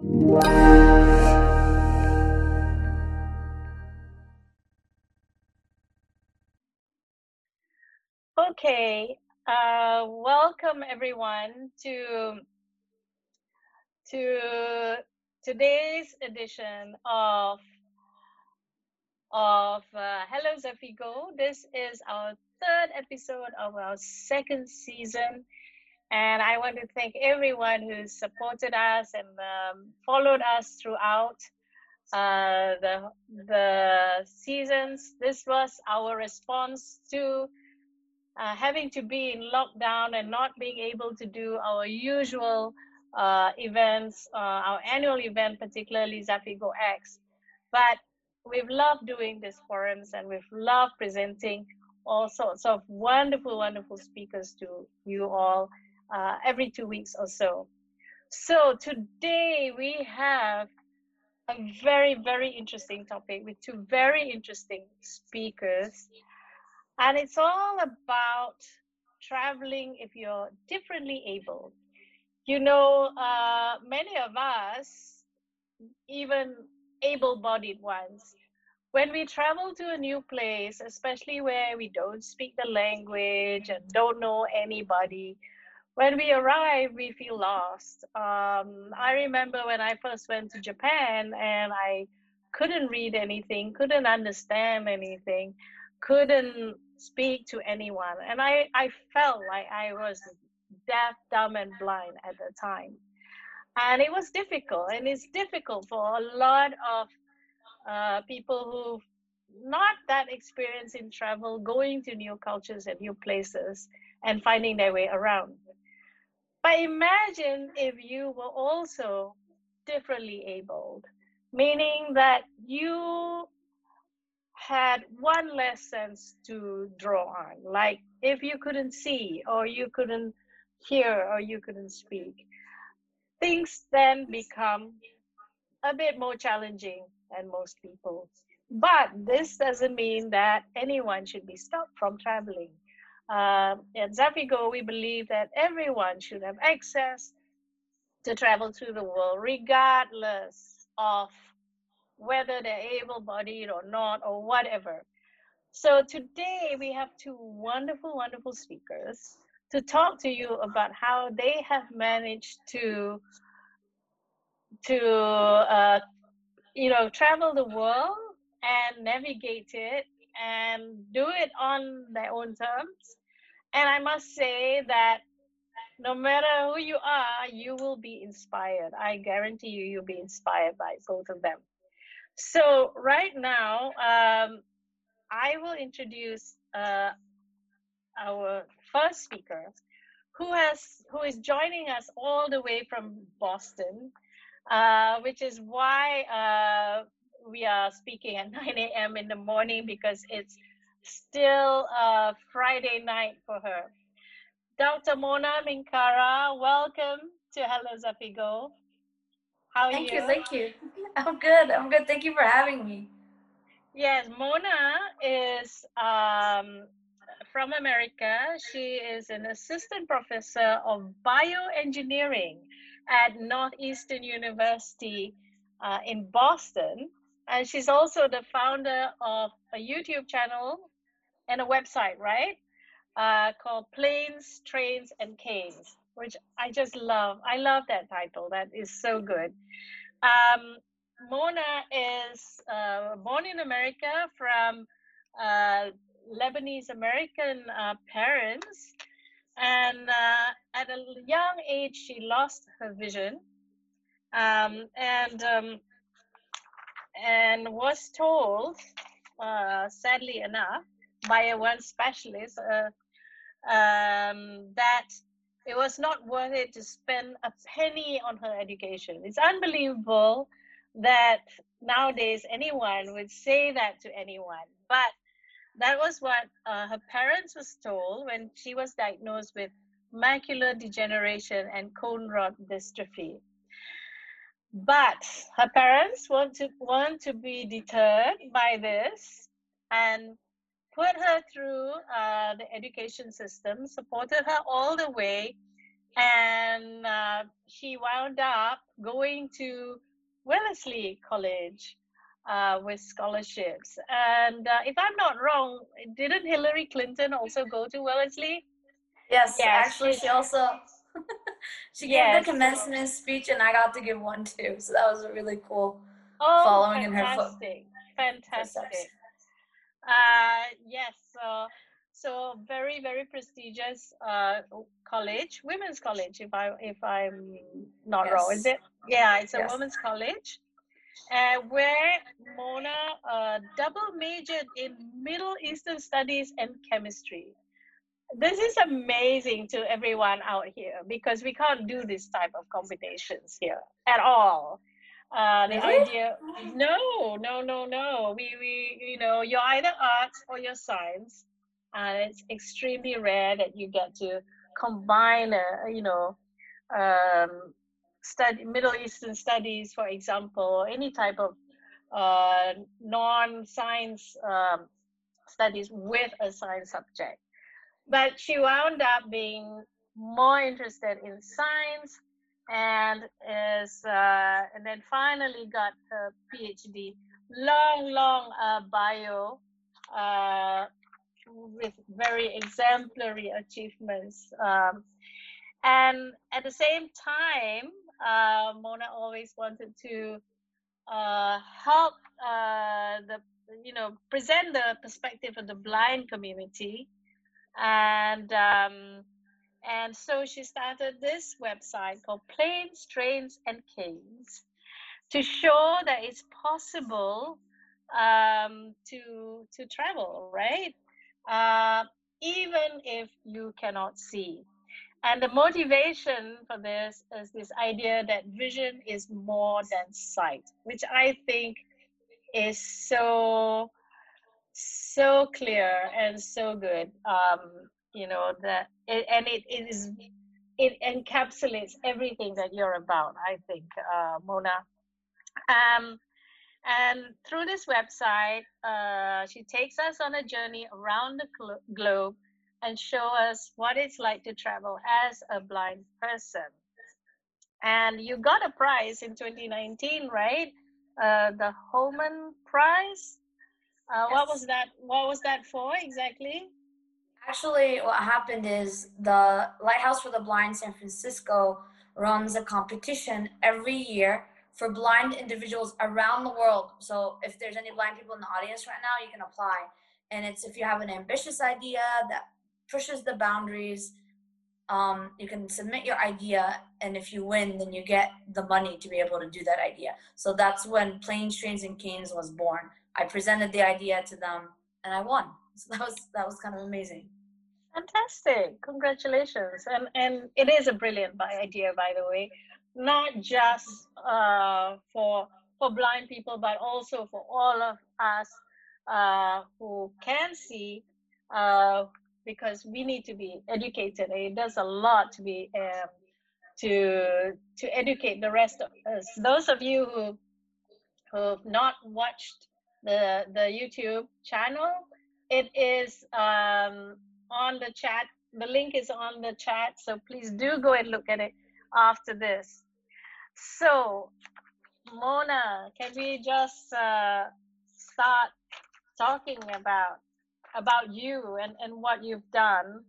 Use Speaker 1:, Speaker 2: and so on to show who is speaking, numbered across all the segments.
Speaker 1: Okay, uh, welcome everyone to to today's edition of of uh, Hello Zafigo. This is our third episode of our second season, and I want to thank everyone who's supported us and um, followed us throughout uh, the the seasons. This was our response to uh, having to be in lockdown and not being able to do our usual uh, events, uh, our annual event, particularly Zafigo X. But we've loved doing these forums and we've loved presenting all sorts of wonderful, wonderful speakers to you all uh, every two weeks or so. So today we have a very, very interesting topic with two very interesting speakers. And it's all about traveling if you're differently able. You know, uh, many of us, even able bodied ones, when we travel to a new place, especially where we don't speak the language and don't know anybody, when we arrive, we feel lost. Um, I remember when I first went to Japan and I couldn't read anything, couldn't understand anything, couldn't speak to anyone. And I, I felt like I was deaf, dumb, and blind at the time. And it was difficult. And it's difficult for a lot of uh, people who not that experienced in travel, going to new cultures and new places and finding their way around. But imagine if you were also differently abled, meaning that you had one less sense to draw on. Like if you couldn't see, or you couldn't hear, or you couldn't speak, things then become a bit more challenging than most people. But this doesn't mean that anyone should be stopped from traveling. Um, at Zafigo, we believe that everyone should have access to travel through the world, regardless of whether they're able bodied or not or whatever. So today we have two wonderful, wonderful speakers to talk to you about how they have managed to to uh, you know travel the world and navigate it and do it on their own terms. And I must say that no matter who you are, you will be inspired. I guarantee you, you'll be inspired by both of them. So right now, um, I will introduce uh, our first speaker, who has who is joining us all the way from Boston, uh, which is why uh, we are speaking at 9 a.m. in the morning because it's still uh, Friday night for her. Dr. Mona Minkara, welcome to Hello Zafigo.
Speaker 2: How thank you? Thank you? Thank you. I'm good. I'm good. Thank you for having me.
Speaker 1: Yes, Mona is um, from America. She is an assistant professor of bioengineering at Northeastern University uh, in Boston. And she's also the founder of a YouTube channel and a website, right? Uh, called Planes, Trains, and Canes which I just love. I love that title. That is so good. Um, Mona is uh, born in America from uh, Lebanese American uh, parents. And uh, at a young age, she lost her vision um, and, um, and was told, uh, sadly enough, by a one specialist uh, um, that it was not worth it to spend a penny on her education. It's unbelievable that nowadays anyone would say that to anyone. But that was what uh, her parents was told when she was diagnosed with macular degeneration and cone rod dystrophy. But her parents want to want to be deterred by this and put her through uh, the education system, supported her all the way, and uh, she wound up going to Wellesley College uh, with scholarships. And uh, if I'm not wrong, didn't Hillary Clinton also go to Wellesley?
Speaker 2: Yes, yes. actually, she also she gave the commencement speech, and I got to give one too. So that was a really cool.
Speaker 1: Oh, following fantastic. in her foot. Fantastic. Uh, yes. So, so very very prestigious uh, college, women's college. If I if I'm not yes. wrong, is it? Yeah, it's a yes. women's college. Uh, where Mona uh, double majored in Middle Eastern studies and chemistry this is amazing to everyone out here because we can't do this type of competitions here at all. Uh, the really? idea, no, no, no, no. We, we, you know, you're either arts or you're science, and it's extremely rare that you get to combine, a, you know, um, study Middle Eastern studies, for example, any type of uh, non-science um, studies with a science subject but she wound up being more interested in science and is uh, and then finally got her PhD. Long, long uh, bio uh, with very exemplary achievements. Um, and at the same time, uh, Mona always wanted to uh, help uh, the you know present the perspective of the blind community and um, and so she started this website called Planes, Trains, and Canes to show that it's possible um, to to travel, right? Uh, even if you cannot see. And the motivation for this is this idea that vision is more than sight, which I think is so so clear and so good. Um, you know that, and it, it is it encapsulates everything that you're about. I think, uh, Mona. Um, and through this website, uh, she takes us on a journey around the glo- globe and show us what it's like to travel as a blind person. And you got a prize in 2019, right? Uh, the Holman Prize. Uh, yes. What was that? What was that for exactly?
Speaker 2: Actually, what happened is the Lighthouse for the Blind San Francisco runs a competition every year for blind individuals around the world. So if there's any blind people in the audience right now, you can apply. And it's if you have an ambitious idea that pushes the boundaries, um, you can submit your idea, and if you win, then you get the money to be able to do that idea. So that's when Planes, Trains, and Canes was born. I presented the idea to them and I won. So that was that was kind of amazing.
Speaker 1: Fantastic! Congratulations! And and it is a brilliant idea, by the way, not just uh, for for blind people, but also for all of us uh, who can see, uh, because we need to be educated. It does a lot to be um, to to educate the rest of us. Those of you who who've not watched the the YouTube channel. It is um, on the chat. The link is on the chat, so please do go and look at it after this. So, Mona, can we just uh, start talking about about you and, and what you've done?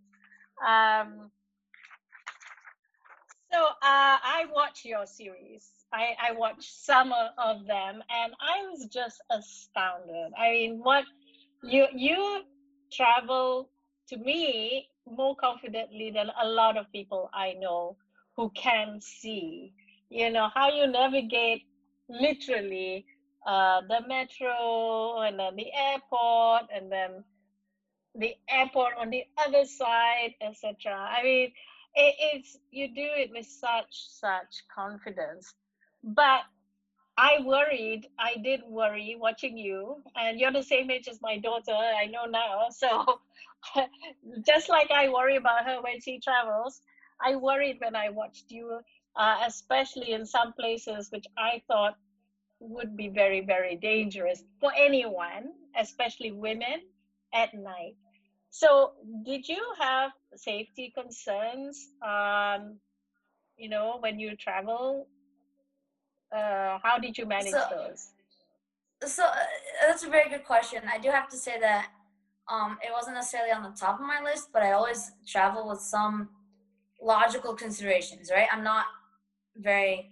Speaker 1: Um, so uh, I watch your series I, I watched some of them and I was just astounded. I mean, what you you travel to me more confidently than a lot of people I know who can see. You know how you navigate literally uh, the metro and then the airport and then the airport on the other side, etc. I mean, it, it's you do it with such such confidence but I worried, I did worry watching you, and you're the same age as my daughter, I know now. So, just like I worry about her when she travels, I worried when I watched you, uh, especially in some places which I thought would be very, very dangerous for anyone, especially women at night. So, did you have safety concerns, um, you know, when you travel uh, how did you manage so, those?
Speaker 2: So uh, that's a very good question. I do have to say that um, it wasn't necessarily on the top of my list, but I always travel with some logical considerations, right? I'm not very,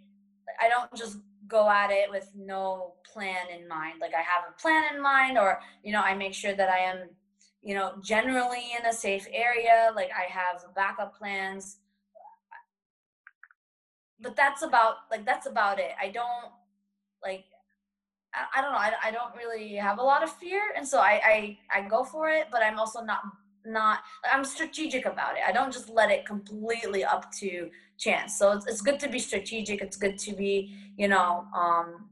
Speaker 2: I don't just go at it with no plan in mind. Like I have a plan in mind, or, you know, I make sure that I am, you know, generally in a safe area. Like I have backup plans. But that's about, like, that's about it. I don't, like, I, don't know. I, I don't really have a lot of fear. And so I, I, I go for it, but I'm also not not i'm strategic about it i don't just let it completely up to chance so it's, it's good to be strategic it's good to be you know um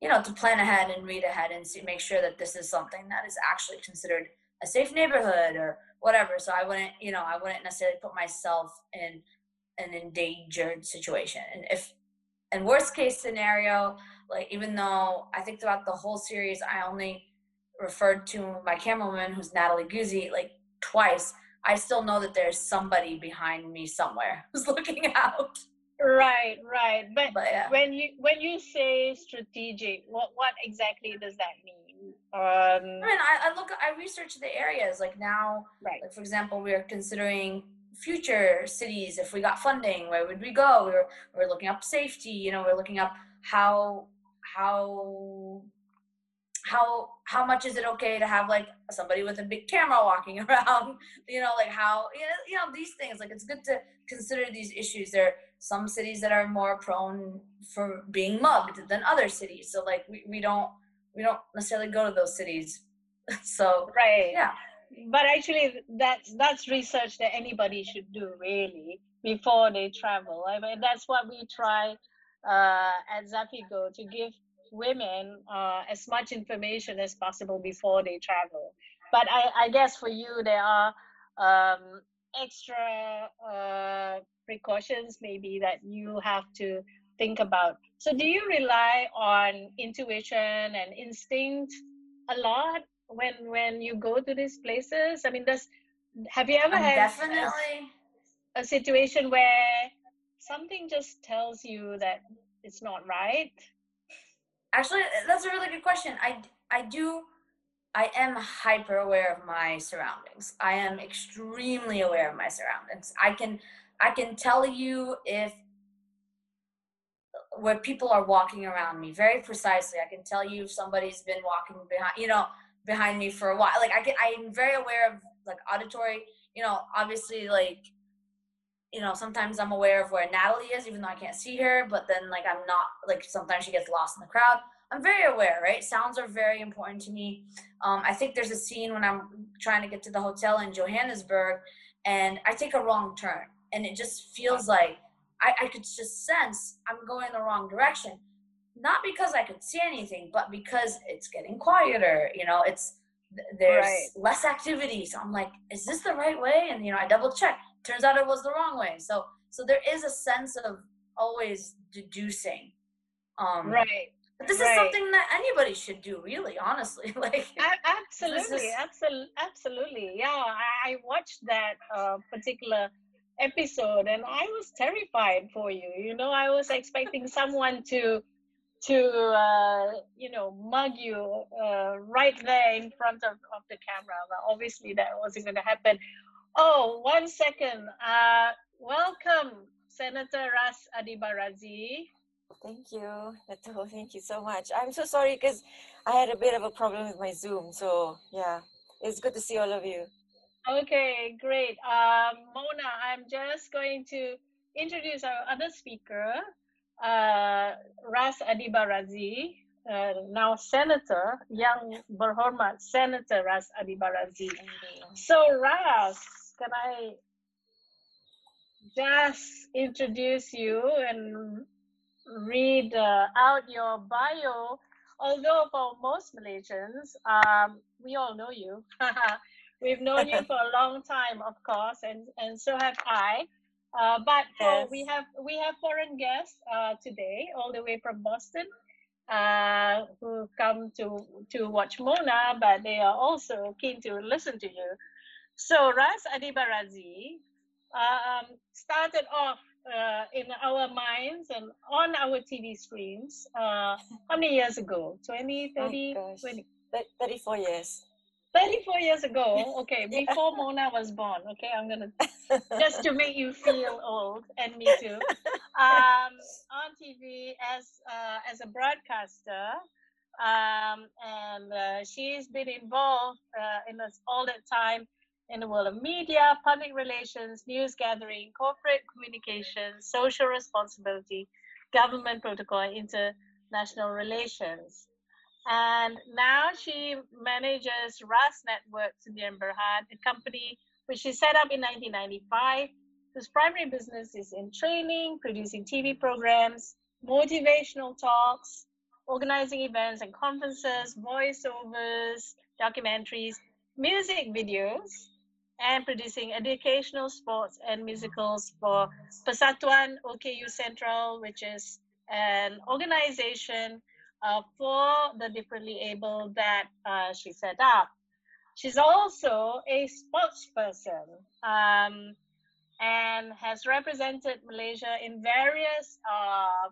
Speaker 2: you know to plan ahead and read ahead and see, make sure that this is something that is actually considered a safe neighborhood or whatever so i wouldn't you know i wouldn't necessarily put myself in an endangered situation and if in worst case scenario like even though i think throughout the whole series i only referred to my cameraman who's natalie guzzi like twice, I still know that there's somebody behind me somewhere who's looking out.
Speaker 1: Right, right. But, but yeah. when you when you say strategic, what what exactly does that mean? Um, I
Speaker 2: mean, I, I look, I research the areas. Like now, right. Like for example, we are considering future cities. If we got funding, where would we go? We were we are looking up safety. You know, we're looking up how how how how much is it okay to have like somebody with a big camera walking around you know like how you know these things like it's good to consider these issues there are some cities that are more prone for being mugged than other cities. So like we, we don't we don't necessarily go to those cities. So
Speaker 1: right. yeah. But actually that's that's research that anybody should do really before they travel. I mean that's what we try uh, at Zafigo to give women uh, as much information as possible before they travel. But I, I guess for you, there are um, extra uh, precautions maybe that you have to think about. So, do you rely on intuition and instinct a lot when when you go to these places? I mean, does have you ever
Speaker 2: um,
Speaker 1: had
Speaker 2: definitely
Speaker 1: a, a situation where something just tells you that it's not right?
Speaker 2: Actually, that's a really good question. I I do I am hyper aware of my surroundings. I am extremely aware of my surroundings. I can I can tell you if where people are walking around me very precisely. I can tell you if somebody's been walking behind, you know, behind me for a while. Like I can I'm very aware of like auditory, you know, obviously like you know, sometimes I'm aware of where Natalie is, even though I can't see her, but then like I'm not like sometimes she gets lost in the crowd. I'm very aware, right? Sounds are very important to me. Um, I think there's a scene when I'm trying to get to the hotel in Johannesburg and I take a wrong turn and it just feels like I, I could just sense I'm going the wrong direction. Not because I could see anything, but because it's getting quieter, you know, it's there's right. less activity. So I'm like, is this the right way? And you know, I double check turns out it was the wrong way so so there is a sense of always deducing
Speaker 1: um right
Speaker 2: but this right. is something that anybody should do really honestly like
Speaker 1: absolutely absolutely absolutely yeah I, I watched that uh, particular episode and i was terrified for you you know i was expecting someone to to uh, you know mug you uh, right there in front of, of the camera but obviously that wasn't going to happen Oh, one second. Uh, welcome, Senator Ras Adiba Radzi.
Speaker 3: Thank you, Nato. Thank you so much. I'm so sorry because I had a bit of a problem with my Zoom. So yeah, it's good to see all of you.
Speaker 1: Okay, great. Um, Mona, I'm just going to introduce our other speaker, uh, Ras Adiba Radzi uh, now Senator, Yang Berhormat Senator Ras Adiba Radzi. So Ras, can I just introduce you and read uh, out your bio? Although for most Malaysians, um, we all know you. We've known you for a long time, of course, and, and so have I. Uh, but yes. we have we have foreign guests uh, today, all the way from Boston uh, who come to to watch Mona, but they are also keen to listen to you. So Ras Adiba Radzi um, started off uh, in our minds and on our TV screens. Uh, how many years ago? 20, 30,
Speaker 3: oh,
Speaker 1: 20?
Speaker 3: 34 years.
Speaker 1: 34 years ago. Okay, before Mona was born. Okay, I'm gonna just to make you feel old and me too. Um, on TV as uh, as a broadcaster, um, and uh, she's been involved uh, in this all that time in the world of media, public relations, news gathering, corporate communications, social responsibility, government protocol, international relations. And now she manages RAS Networks in Berhad, a company which she set up in 1995, whose primary business is in training, producing TV programs, motivational talks, organizing events and conferences, voiceovers, documentaries, music videos, and producing educational sports and musicals for Persatuan OKU Sentral, which is an organization uh, for the differently able that uh, she set up. She's also a spokesperson um, and has represented Malaysia in various uh,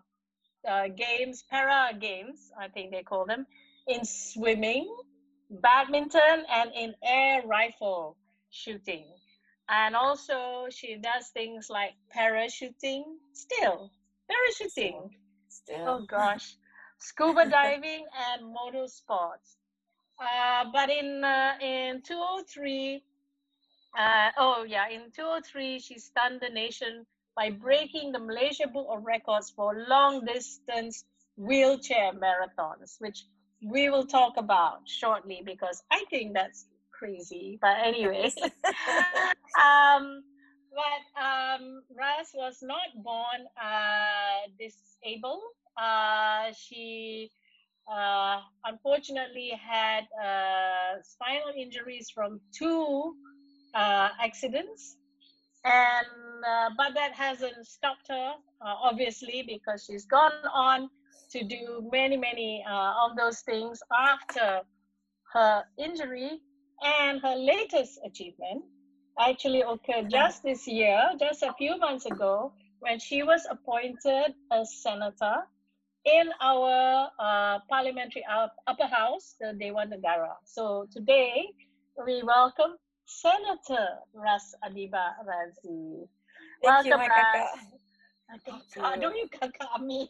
Speaker 1: uh, games, para games, I think they call them, in swimming, badminton, and in air rifle shooting. And also, she does things like parachuting, still, parachuting.
Speaker 3: Still.
Speaker 1: Oh gosh, scuba diving and motorsports. Uh, but in uh, in 203, uh, oh yeah, in 203, she stunned the nation by breaking the Malaysia Book of Records for long distance wheelchair marathons, which we will talk about shortly because I think that's crazy. But anyway, um, but um, Ras was not born uh, disabled. Uh, she uh, unfortunately had uh, spinal injuries from two uh, accidents and uh, but that hasn't stopped her uh, obviously because she's gone on to do many many uh, of those things after her injury and her latest achievement actually occurred just this year just a few months ago when she was appointed a senator in our uh, parliamentary upper house the dewan negara so today we welcome Senator Ras Adiba Radzi.
Speaker 3: Thank you, my kakak.
Speaker 1: Uh, don't you kakak me?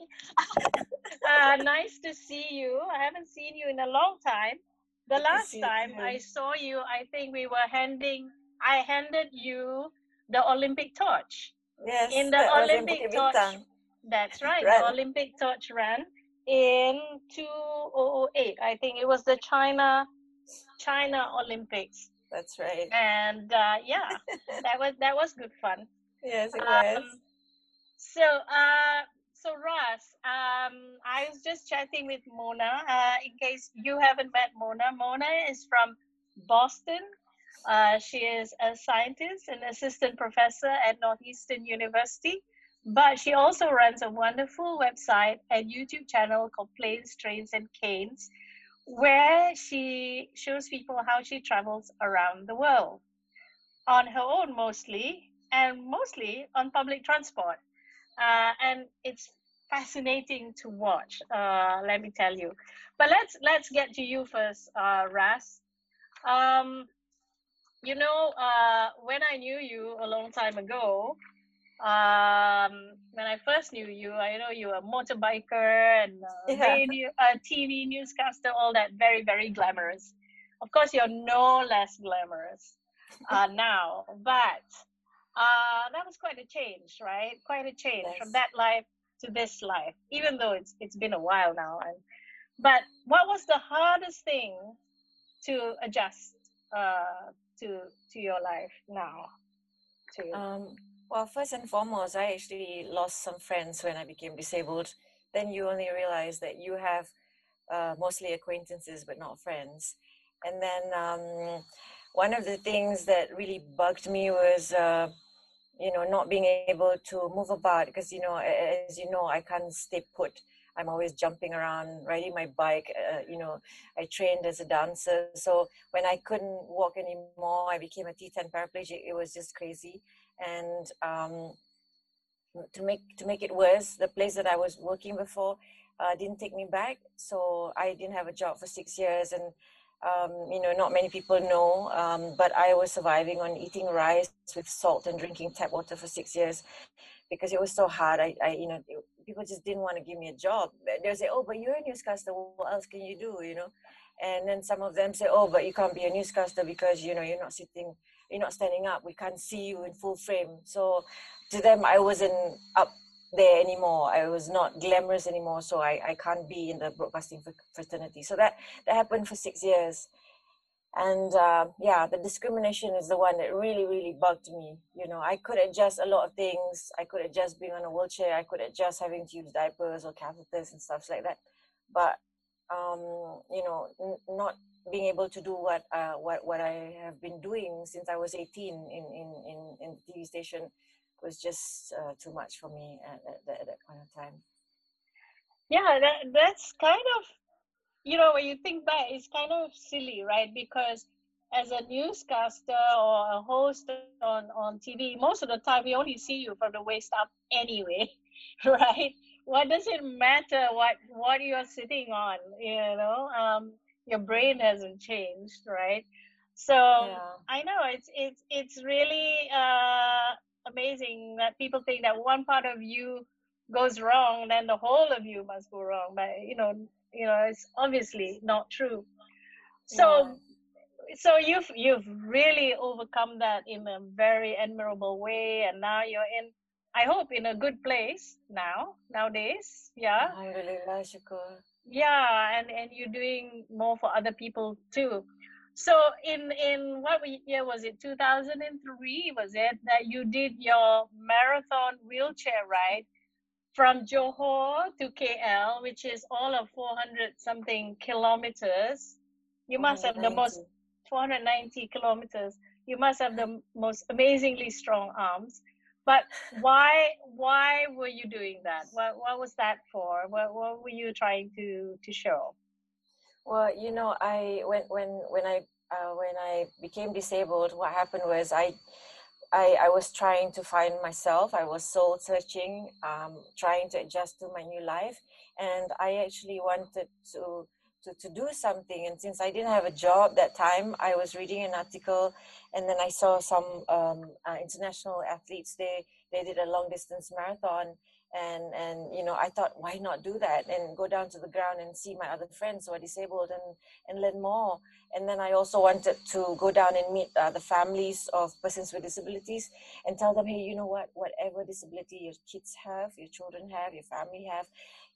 Speaker 1: uh, nice to see you. I haven't seen you in a long time. The last
Speaker 3: see
Speaker 1: time
Speaker 3: you.
Speaker 1: I saw you, I think we were handing, I handed you the Olympic torch.
Speaker 3: Yes,
Speaker 1: in the
Speaker 3: was
Speaker 1: Olympic torch.
Speaker 3: Bintang.
Speaker 1: That's right,
Speaker 3: Run.
Speaker 1: the Olympic torch ran in 2008. I think it was the China China Olympics.
Speaker 3: That's right.
Speaker 1: And uh, yeah, that was that was good fun.
Speaker 3: Yes, it was.
Speaker 1: Um, so, uh, so Ras, um, I was just chatting with Mona. Uh, in case you haven't met Mona, Mona is from Boston. Uh, she is a scientist and assistant professor at Northeastern University. But she also runs a wonderful website and YouTube channel called Planes, Trains, and Canes, where she shows people how she travels around the world on her own mostly and mostly on public transport uh, and it's fascinating to watch uh, let me tell you. But let's let's get to you first uh, ras. Um, you know uh, when i knew you a long time ago um, when i first knew you i know you were a motorbiker and uh,
Speaker 3: Yeah.
Speaker 1: radio uh, tv newscaster all that very very glamorous. Of course you're no less glamorous uh, now but uh, that was quite a change, right? Quite a change from that life to this life, even though it's it's been a while now. And but what was the hardest thing to adjust uh, to to your life now? To
Speaker 3: Um, well, first and foremost, I actually lost some friends when I became disabled. Then you only realize that you have uh, mostly acquaintances but not friends. And then um, one of the things that really bugged me was, uh, you know, not being able to move about because, you know, as you know, I can't stay put. I'm always jumping around, riding my bike. Uh, you know, I trained as a dancer. So when I couldn't walk anymore, I became a T10 paraplegic. It was just crazy and um, to make to make it worse, the place that I was working before uh, didn't take me back, so I didn't have a job for six years, and um, you know, not many people know, um, but I was surviving on eating rice with salt and drinking tap water for six years because it was so hard. I, I you know, people just didn't want to give me a job. They'll say, "Oh, but you're a newscaster. What else can you do?" You know, and then some of them say, "Oh, but you can't be a newscaster because you know you're not sitting, you're not standing up. We can't see you in full frame." So, to them, I wasn't up there anymore. I was not glamorous anymore, so I, I can't be in the broadcasting fraternity. So that that happened for six years, and uh, yeah, the discrimination is the one that really really bugged me. You know, I could adjust a lot of things. I could adjust being on a wheelchair. I could adjust having to use diapers or catheters and stuff like that. But um, you know, n- not being able to do what uh, what what I have been doing since I was 18 in in in, in the TV station was just uh, too much for me at, at, at, that point of time.
Speaker 1: Yeah, that that's kind of, you know, when you think back, it's kind of silly, right? Because as a newscaster or a host on, on TV, most of the time we only see you from the waist up anyway, right? What does it matter what what you're sitting on? You know, um, your brain hasn't changed, right? So yeah. I know it's it's it's really uh, amazing that people think that one part of you goes wrong, then the whole of you must go wrong. But you know, you know, it's obviously not true. So, yeah. so you've you've really overcome that in a very admirable way, and now you're in. I hope in a good place now nowadays. Yeah. Yeah, and and you're doing more for other people too. So in in what year was it? 2003 was it that you did your marathon wheelchair ride from Johor to KL, which is all of 400 something kilometers. You must have the most 490 kilometers. You must have the most amazingly strong arms. But why why were you doing that? What what was that for? What what were you trying to to show?
Speaker 3: Well, you know, I when when when I uh, when I became disabled, what happened was I, I I was trying to find myself. I was soul searching, um, trying to adjust to my new life, and I actually wanted to. To, to do something and since i didn't have a job that time i was reading an article and then i saw some um, uh, international athletes they they did a long distance marathon and and you know i thought why not do that and go down to the ground and see my other friends who are disabled and and learn more? And then i also wanted to go down and meet uh, the families of persons with disabilities and tell them hey you know what? Whatever disability your kids have your children have your family have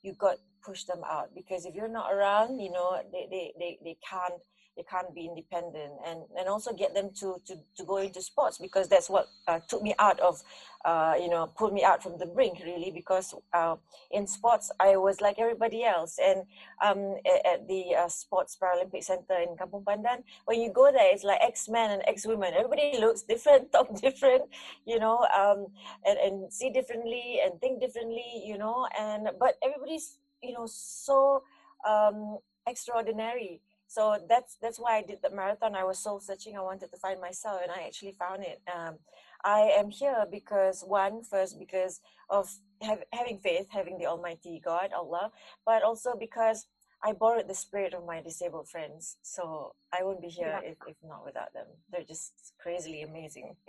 Speaker 3: you got push them out because if you're not around you know they they they, they can't they can't be independent and and also get them to to, to go into sports because that's what uh, took me out of uh, you know pulled me out from the brink really because uh, in sports i was like everybody else. And um, at, at the uh, sports paralympic center in kampong pandan when you go there it's like x-men and x-women. Everybody looks different talk different you know um, and, and see differently and think differently you know and but everybody's you know so um, extraordinary so that's that's why i did the marathon. I was soul searching i wanted to find myself and i actually found it. Um, i am here because one first because of have, having faith having the almighty god allah but also because i borrowed the spirit of my disabled friends. So i wouldn't be here yeah. if, if not without them. They're just crazily amazing.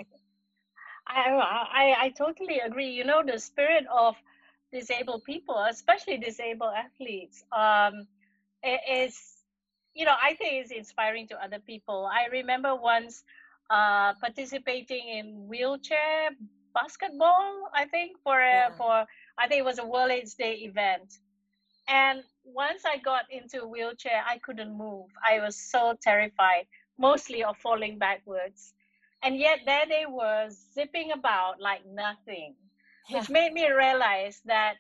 Speaker 1: I, I i totally agree. You know the spirit of disabled people especially disabled athletes um is you know, I think it's inspiring to other people. I remember once uh, participating in wheelchair basketball. I think for a, yeah. for I think it was a World AIDS Day event, and once I got into a wheelchair, I couldn't move. I was so terrified, mostly of falling backwards, and yet there they were zipping about like nothing, which made me realize that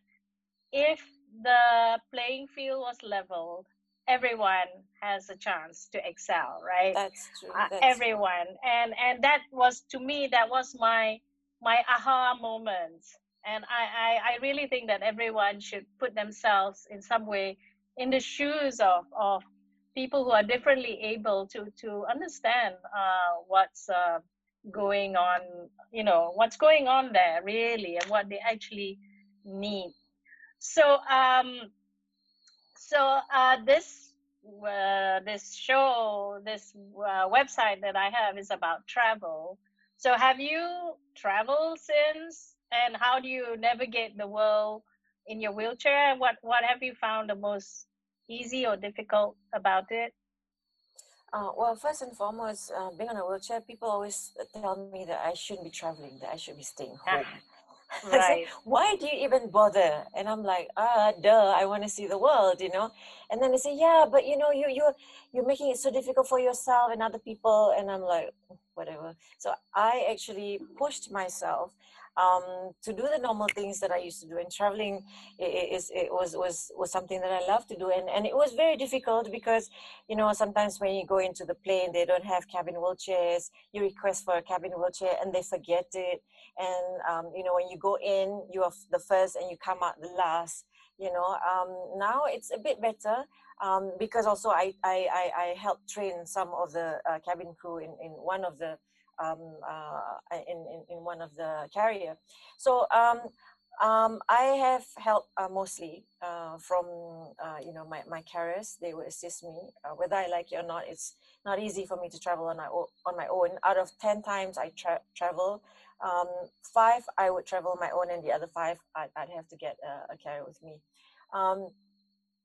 Speaker 1: if the playing field was leveled everyone has a chance to excel right?
Speaker 3: That's true
Speaker 1: uh, everyone true. and and that was to me that was my my aha moment. And I, I i really think that everyone should put themselves in some way in the shoes of of people who are differently able to to understand uh, what's uh, going on you know what's going on there really and what they actually need. So um so uh this uh, this show this uh, website that i have is about travel. So have you traveled since? And how do you navigate the world in your wheelchair? What what have you found the most easy or difficult about it?
Speaker 3: Uh, well, first and foremost, uh, being on a wheelchair, people always tell me that I shouldn't be traveling, that I should be staying home.
Speaker 1: right.
Speaker 3: Why do you even bother? And I'm like, ah, duh, I want to see the world, you know. And then they say, yeah, but you know, you you you're making it so difficult for yourself and other people. And I'm like, whatever. So I actually pushed myself um, to do the normal things that I used to do. And traveling is it was was was something that I love to do. And and it was very difficult because you know sometimes when you go into the plane, they don't have cabin wheelchairs. You request for a cabin wheelchair and they forget it. And um, you know when you go in, you are the first and you come out the last. You know um, now it's a bit better. Um, because also I, I, I, I helped train some of the uh, cabin crew in, in one of the um, uh, in, in, in one of the carrier. So um, um, I have help uh, mostly uh, from uh, you know my, my carriers. They will assist me uh, whether I like it or not. It's not easy for me to travel on my own. On my own, out of ten times I tra- travel, um, five I would travel my own, and the other five I'd, I'd have to get a, a carrier with me. Um,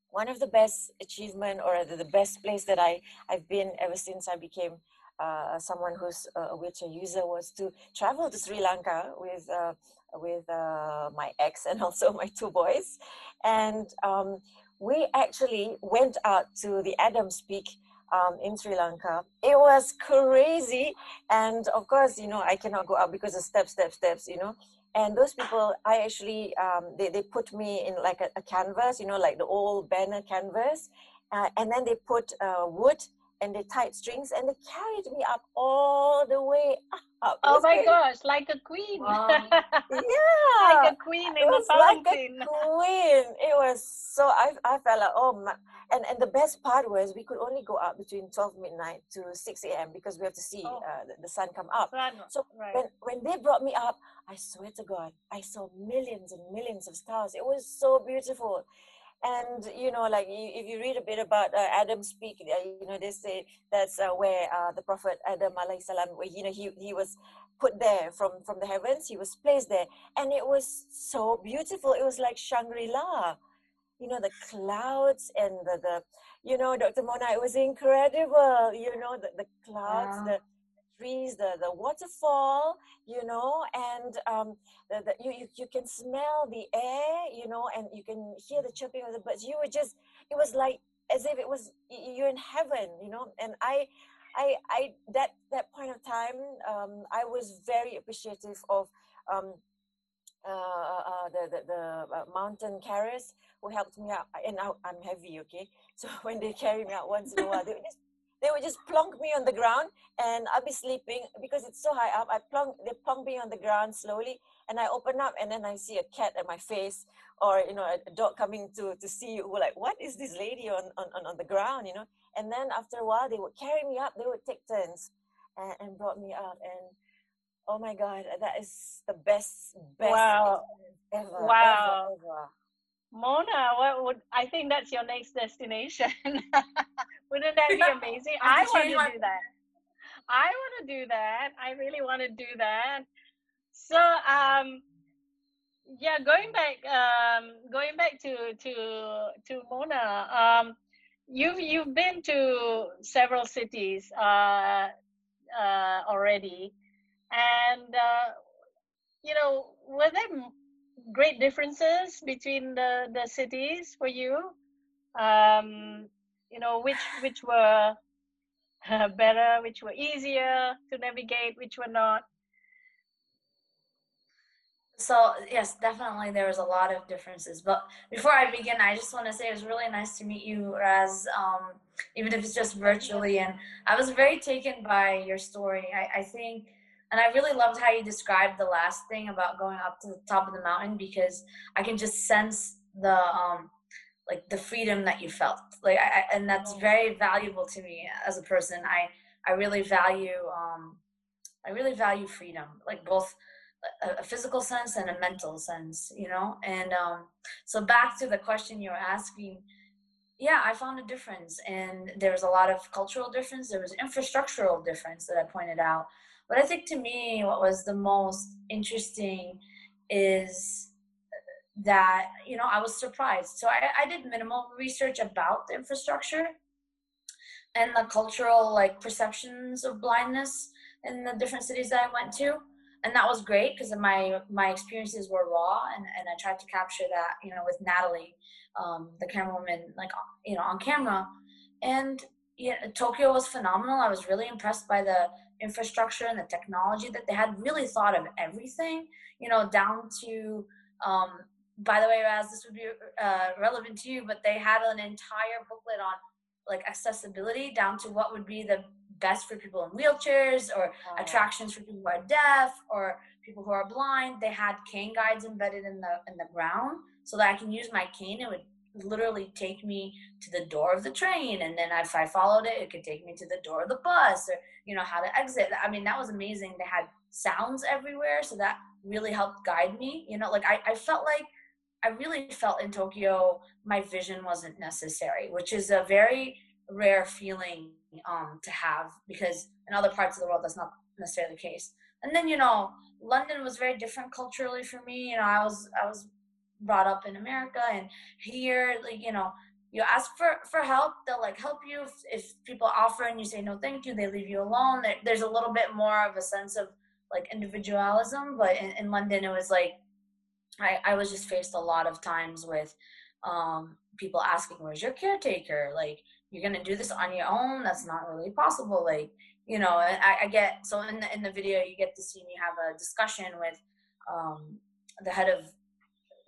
Speaker 3: one of the best achievement or the best place that I I've been ever since I became uh, someone who's a wheelchair user was to travel to Sri Lanka with uh, with uh, my ex and also my two boys, and um, we actually went out to the Adams Peak um, in Sri Lanka. It was crazy, and of course, you know, I cannot go up because of steps, steps, steps. You know, and those people, I actually um, they they put me in like a, a, canvas, you know, like the old banner canvas, uh, and then they put uh, wood and they tied strings and they carried me up all the way up.
Speaker 1: Oh my great. gosh, like a queen. Wow.
Speaker 3: yeah.
Speaker 1: Like a queen in the fountain.
Speaker 3: Like a queen. It was so I I felt like oh my and and the best part was we could only go up between 12 midnight to 6 a.m because we have to see oh. uh, the, the, sun come up
Speaker 1: sun,
Speaker 3: so right. when when they brought me up i swear to god i saw millions and millions of stars it was so beautiful and you know like if you read a bit about uh, adam's peak uh, you know they say that's uh, where uh, the prophet adam alayhi salam where you know he, he was put there from from the heavens. He was placed there. And it was so beautiful. It was like shangri-la. You know the clouds and the, the you know dr mona it was incredible. You know the, the clouds the trees, the, the waterfall, you know, and um, the, the, you, you, you can smell the air, you know, and you can hear the chirping of the birds. You were just, it was like as if it was, you're in heaven, you know, and I, I, I, that, that point of time, um, I was very appreciative of um, uh, uh, uh the, the, the uh, mountain carriers who helped me out. And I, I'm heavy, okay? So when they carry me out once in a while, they would just they would just plonk me on the ground and I'll be sleeping because it's so high up. I plonk, they plonk me on the ground slowly and I open up and then I see a cat at my face or, you know, a, dog coming to, to see you. Like, what is this lady on, on, on the ground, you know? And then after a while, they would carry me up. They would take turns and, and brought me up. And oh my God, that is the best, best
Speaker 1: wow.
Speaker 3: ever.
Speaker 1: Wow.
Speaker 3: Ever, ever.
Speaker 1: Mona, what would I think that's your next destination? Wouldn't that be amazing? I want to do that. I want to do that. I really want to do that. So, um, yeah, going back, um, going back to to to Mona, um, you've you've been to several cities uh, uh, already, and uh, you know, were there great differences between the the cities for you? Um, you know which which were better which were easier to navigate which were not
Speaker 2: so yes definitely there was a lot of differences but before i begin i just want to say it was really nice to meet you Ras um, even if it's just virtually and i was very taken by your story I, I think and i really loved how you described the last thing about going up to the top of the mountain because i can just sense the um, like the freedom that you felt like I, and that's very valuable to me as a person i i really value um I really value freedom, like both a, a physical sense and a mental sense, you know. And um, so back to the question you were asking, yeah, I found a difference, and there was a lot of cultural difference. There was infrastructural difference that I pointed out. But I think to me, what was the most interesting is that you know I was surprised. So I, I did minimal research about the infrastructure and the cultural like perceptions of blindness in the different cities that I went to. And that was great because my my experiences were raw and, and I tried to capture that, you know, with Natalie, um, the camerawoman, like you know, on camera. And yeah, Tokyo was phenomenal. I was really impressed by the infrastructure and the technology that they had really thought of everything, you know, down to um, by the way, Ras, this would be uh, relevant to you, but they had an entire booklet on like accessibility down to what would be the best for people in wheelchairs or oh. attractions for people who are deaf or people who are blind. They had cane guides embedded in the in the ground so that I can use my cane. It would literally take me to the door of the train and then if I followed it, it could take me to the door of the bus or you know how to exit. I mean that was amazing. They had sounds everywhere so that really helped guide me. You know, like I, I felt like I really felt in Tokyo my vision wasn't necessary, which is a very rare feeling um, to have because in other parts of the world that's not necessarily the case. And then you know, London was very different culturally for me. You know, I was I was brought up in America, and here, like you know, you ask for for help, they'll like help you. If, if people offer and you say no, thank you, they leave you alone. There, there's a little bit more of a sense of like individualism, but in, in London, it was like I, I was just faced a lot of times with um, people asking, "Where's your caretaker?" Like, you're gonna do this on your own. That's not really possible. Like, you know, I, I get so in the in the video you get to see me have a discussion with um, the head of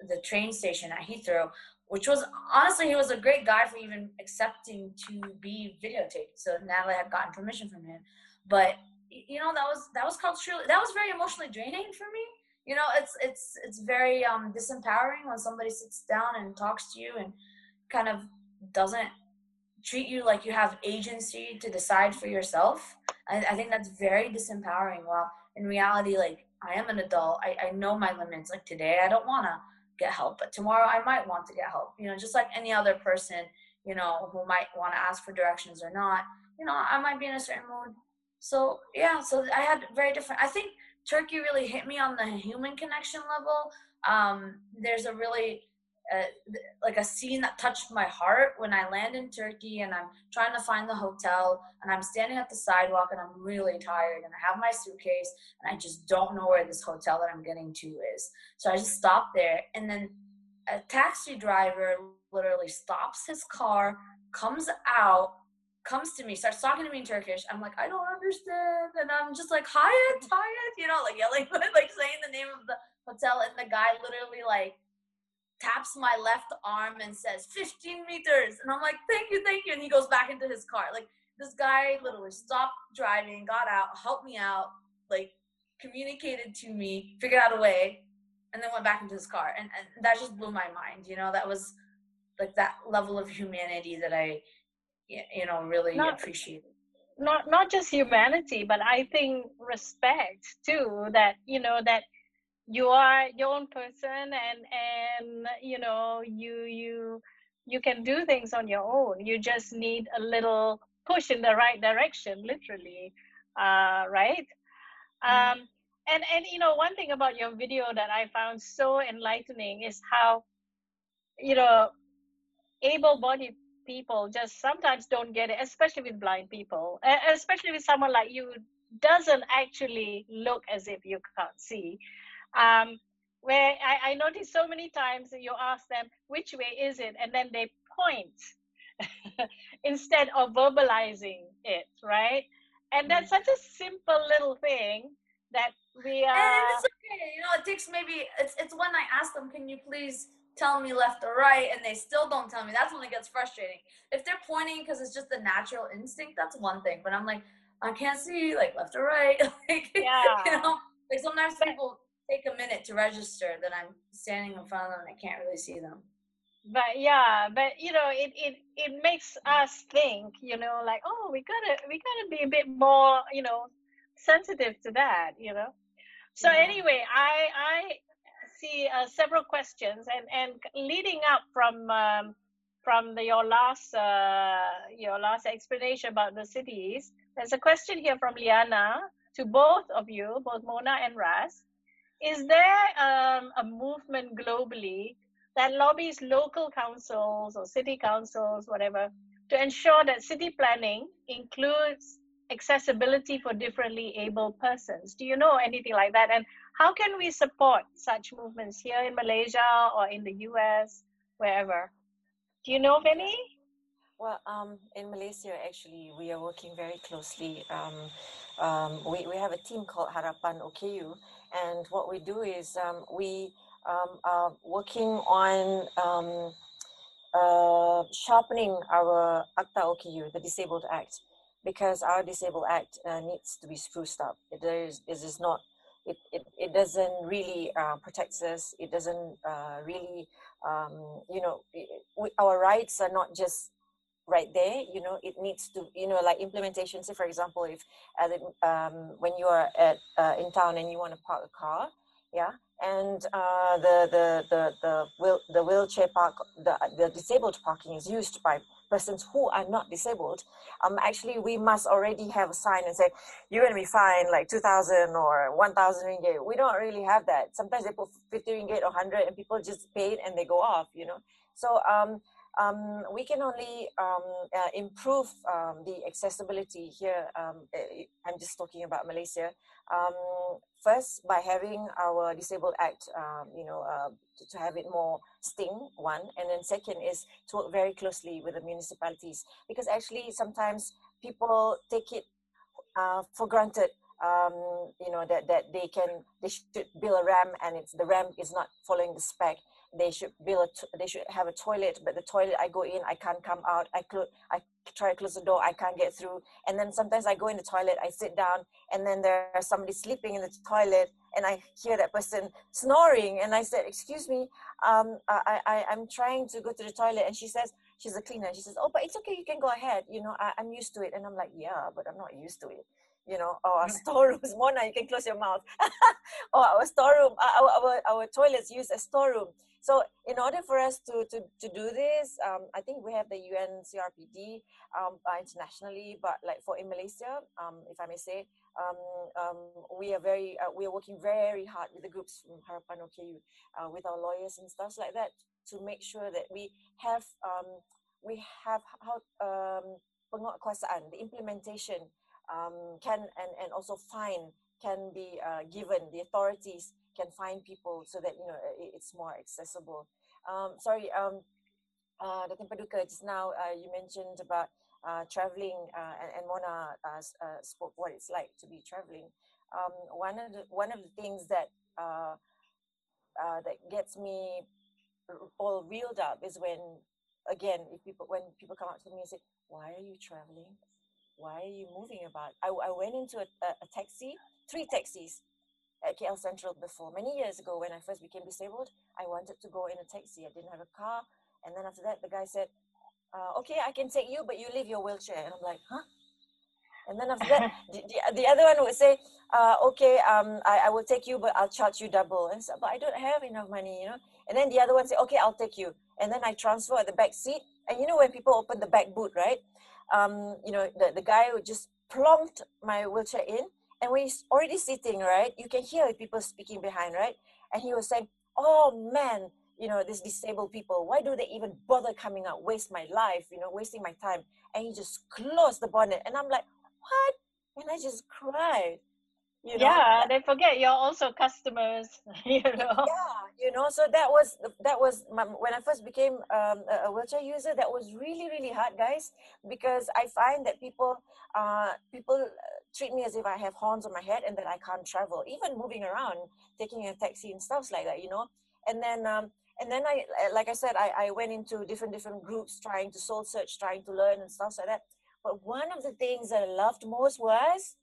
Speaker 2: the train station at Heathrow, which was honestly he was a great guy for even accepting to be videotaped. So Natalie had gotten permission from him, but you know that was that was culturally that was very emotionally draining for me. You know it's it's it's very um disempowering when somebody sits down and talks to you and kind of doesn't treat you like you have agency to decide for yourself. I, I think that's very disempowering well in reality like i am an adult. I, I know my limits. Like today i don't want to get help but tomorrow i might want to get help you know just like any other person you know who might want to ask for directions or not you know i might be in a certain mood so yeah so i had very different i think Turkey really hit me on the human connection level. Um, there's a really uh, like a scene that touched my heart when I land in Turkey and I'm trying to find the hotel and I'm standing at the sidewalk and I'm really tired and I have my suitcase and I just don't know where this hotel that I'm getting to is. So I just stop there and then a taxi driver literally stops his car, comes out, comes to me, starts talking to me in Turkish. I'm like, I don't understand. And I'm just like, Hyatt, Hyatt, you know, like yelling, like saying the name of the hotel. And the guy literally like taps my left arm and says 15 meters. And I'm like, thank you, thank you. And he goes back into his car. Like this guy literally stopped driving, got out, helped me out, like communicated to me, figured out a way, and then went back into his car. And, and that just blew my mind. You know, that was like that level of humanity that I you know really not, appreciate it
Speaker 1: not not just humanity but i think respect too that you know that you are your own person and and you know you you you can do things on your own you just need a little push in the right direction literally uh, right mm-hmm. um, and and you know one thing about your video that i found so enlightening is how you know able-bodied people just sometimes don't get it, especially with blind people, especially with someone like you doesn't actually look as if you can't see. Um, where I, I notice so many times you ask them which way is it, and then they point instead of verbalizing it, right? And that's mm-hmm. such a simple little thing that we are.
Speaker 2: And it's okay, you know. It takes maybe it's it's when I ask them, can you please tell me left or right and they still don't tell me that's when it gets frustrating if they're pointing because it's just a natural instinct that's one thing but i'm like i can't see like left or right like yeah. you know like sometimes people take a minute to register that i'm standing in front of them and i can't really see them
Speaker 1: but yeah but you know it it it makes us think you know like oh we gotta we gotta be a bit more you know sensitive to that, you know. So
Speaker 3: Yeah.
Speaker 1: anyway, I I see uh, several questions, and and leading up from um, from the, your last uh, your last explanation about the cities, there's a question here from Liana to both of you, both Mona and Ras. Is there um, a movement globally that lobbies local councils or city councils, whatever, to ensure that city planning includes accessibility for differently able persons? Do you know anything like that? And how can we support such movements here in Malaysia or in the US, wherever? Do you know of any?
Speaker 3: Well, um, in Malaysia, actually, we are working very closely. Um, um, we, we have a team called Harapan OKU, and what we do is um, we um, are working on um, uh, sharpening our Akta OKU, the Disabled Act, because our Disabled Act uh, needs to be spruced up. It is, it is not, it, it, it doesn't really uh, protect us. It doesn't uh, really, um, you know, it, we, our rights are not just right there you know it needs to you know like implementation. Say for example if at um, when you are at uh, in town and you want to park a car yeah and uh, the, the the the the wheelchair park the, the disabled parking is used by persons who are not disabled um actually we must already have a sign and say you're going to be fined like 2000 or 1000 ringgit. We don't really have that. Sometimes they put 50 ringgit or 100 and people just pay it and they go off you know? So um um, we can only um, uh, improve um, the accessibility here. Um, eh, I'm just talking about Malaysia. Um, first, by having our Disabled Act, um, you know, uh, to, to, have it more sting, one. And then second is to work very closely with the municipalities because actually sometimes people take it uh, for granted um, you know that that they can they should build a ramp and it's the ramp is not following the spec they should build a they should have a toilet but the toilet i go in i can't come out i close i try to close the door i can't get through and then sometimes i go in the toilet i sit down and then there's somebody sleeping in the toilet and i hear that person snoring and i said excuse me um i i i'm trying to go to the toilet and she says she's a cleaner she says oh but it's okay you can go ahead you know I, i'm used to it and i'm like yeah but i'm not used to it you know, or our storerooms. Mona, you can close your mouth. or our storeroom, our, our, our toilets used as storeroom. So in order for us to, to, to do this, um, I think we have the UN CRPD um, uh, internationally, but like for in Malaysia, um, if I may say, um, um, we are very, uh, we are working very hard with the groups from Harapan OKU, uh, with our lawyers and stuff like that to make sure that we have, um, we have how, penguatkuasaan, the implementation can and, and also fine can be uh, given the authorities can find people so that you know it's more accessible. Um, sorry um, uh, Datin Paduka just now uh, you mentioned about uh, traveling uh, and, and Mona uh, uh, spoke what it's like to be traveling. Um, one of the one of the things that that gets me all reeled up is when again if people when people come up to me and say why are you traveling? Why are you moving about? I, I went into a, a, a, taxi, three taxis at KL Sentral before. Many years ago, when I first became disabled, I wanted to go in a taxi. I didn't have a car. And then after that, the guy said, uh, okay, I can take you, but you leave your wheelchair. And I'm like, huh? And then after that, the, the, the, other one would say, uh, okay, um, I, I will take you, but I'll charge you double. And so, but I don't have enough money, you know. And then the other one say, okay, I'll take you. And then I transfer at the back seat. And you know when people open the back boot, right? um, you know, the, the guy would just plonked my wheelchair in. And when he's already sitting, right, you can hear people speaking behind, right? And he was saying, oh man, you know, these disabled people, why do they even bother coming out, waste my life, you know, wasting my time? And he just closed the bonnet. And I'm like, what? And I just cried.
Speaker 1: You know? Yeah, they forget you're also customers. You know.
Speaker 3: Yeah, you know. So that was that was my, when I first became um, a wheelchair user. That was really really hard, guys, because I find that people uh, people treat me as if I have horns on my head and that I can't travel, even moving around, taking a taxi and stuff like that. You know, and then. Um, and then I, like I said, I, I went into different different groups trying to soul search, trying to learn and stuff like that. But one of the things that I loved most was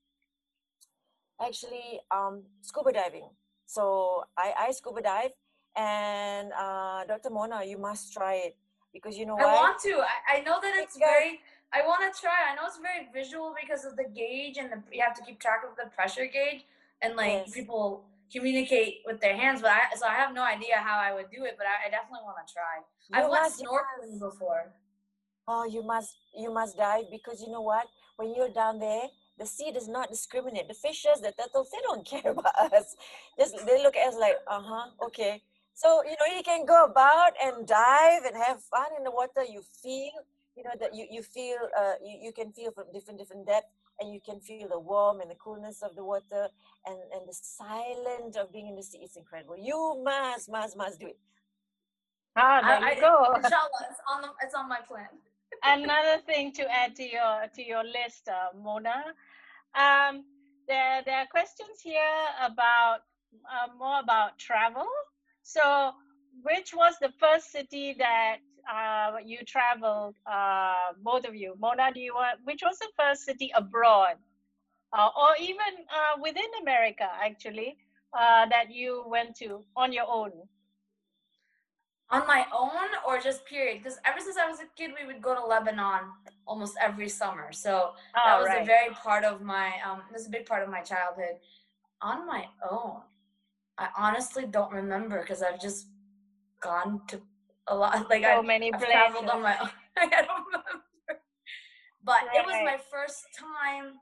Speaker 3: actually um, scuba diving. So I, I scuba dive, and uh, Dr. Mona, you must try it because you know
Speaker 2: I want to. I, I know that it's, it's very I want to try. I know it's very visual because of the gauge and the, you have to keep track of the pressure gauge and like
Speaker 3: Yes.
Speaker 2: people communicate with their hands. But I so I have no idea how I would do it. But I, I definitely want to try. I've
Speaker 3: You
Speaker 2: went
Speaker 3: must- you
Speaker 2: snorkeling before.
Speaker 3: Oh, you must you must dive because you know what? When you're down there, the sea does not discriminate. The fishes, the turtles, they don't care about us. Just they look at us like, uh huh, okay. So you know you can go about and dive and have fun in the water. You feel, you know that you you feel uh you, you can feel from different different depth and you can feel the warm and the coolness of the water and and the silence of being in the sea. It's incredible. You must must must do it.
Speaker 1: Ah, there
Speaker 2: I-
Speaker 1: you
Speaker 2: I-
Speaker 1: go.
Speaker 2: Inshallah, it's on the it's on my plan.
Speaker 1: Another thing to add to your to your list, uh, Mona. Um, there there are questions here about uh, more about travel. So, which was the first city that uh, you traveled? Uh, both of you, Mona. Do you want? Which was the first city abroad, uh, or even uh, within America, actually, uh, that you went to on your own?
Speaker 2: On my own or just period? Because ever since I was a kid, we would go to Lebanon almost every summer. So that
Speaker 1: Oh,
Speaker 2: was a very part of my um this is a big part of my childhood on my own i honestly don't remember because i've just gone to a lot like
Speaker 1: so
Speaker 2: I've,
Speaker 1: many
Speaker 2: I've
Speaker 1: places.
Speaker 2: traveled on my own i don't remember. But it was my first time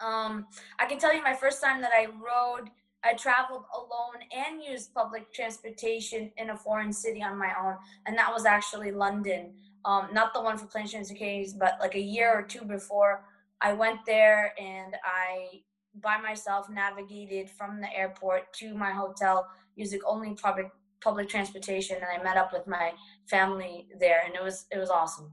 Speaker 2: um i can tell you my first time that i rode i traveled alone and used public transportation in a foreign city on my own and that was actually london. Um, not the one for planes, trains, and canes, but like a year or two before, I went there and I, by myself, navigated from the airport to my hotel using only public public transportation, and I met up with my family there, and it was it was awesome.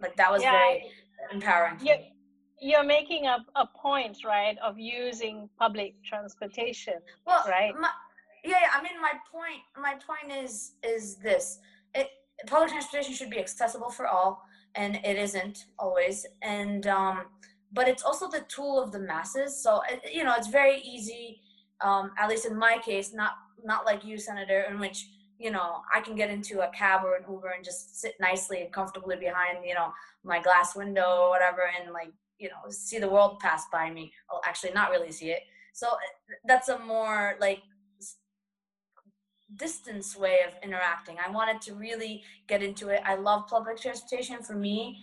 Speaker 2: Like that was
Speaker 1: Yeah,
Speaker 2: very empowering. Me.
Speaker 1: you're making a, a point, right, of using public transportation.
Speaker 2: Well,
Speaker 1: right?
Speaker 2: My, yeah, yeah, I mean, my point, my point is, is this: it public transportation should be accessible for all, and it isn't always. And um, but it's also the tool of the masses. So it, you know, it's very easy. Um, at least in my case, not not like you, Senator, in which you know I can get into a cab or an Uber and just sit nicely and comfortably behind you know my glass window or whatever, and like you know see the world pass by me. Oh, actually, not really see it. So that's a more like distance way of interacting. I wanted to really get into it. I love public transportation. For me,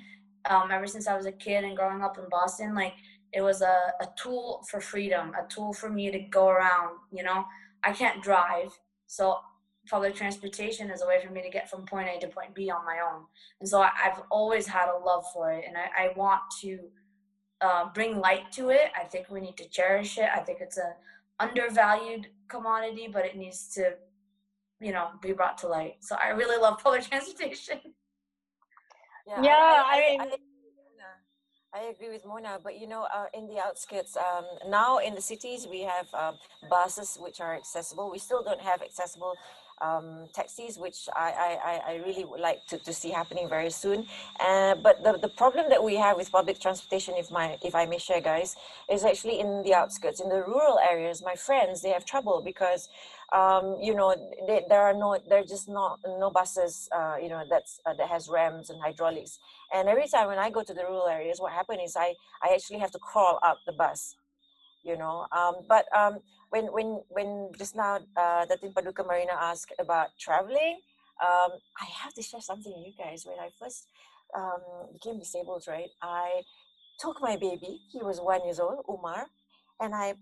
Speaker 2: um, ever since I was a kid and growing up in Boston, like it was a, a tool for freedom, a tool for me to go around. You know, I can't drive, so public transportation is a way for me to get from point A to point B on my own. And so I, I've always had a love for it, and I, I want to uh, bring light to it. I think we need to cherish it. I think it's an undervalued commodity, but it needs to, you know, be brought to light. So I really love public transportation.
Speaker 1: Yeah, I mean-
Speaker 3: I, agree with Mona. I agree with Mona, but you know, uh, in the outskirts, um, now in the cities, we have um, buses which are accessible. We still don't have accessible um, taxis, which I, I, I- really would like to, to see happening very soon. Uh, but the, the problem that we have with public transportation, if my if I may share, guys, is actually in the outskirts, in the rural areas. My friends, they have trouble because um, you know, they, there are no, there are just not no buses, uh, you know, that's uh, that has rams and hydraulics. And every time when I go to the rural areas, what happens is I I actually have to crawl up the bus, you know. Um, but um, when when when just now, uh, Datin Paduka Marina asked about traveling, um, I have to share something with you guys. When I first um, became disabled, right, I took my baby. He was one years old, Umar, and I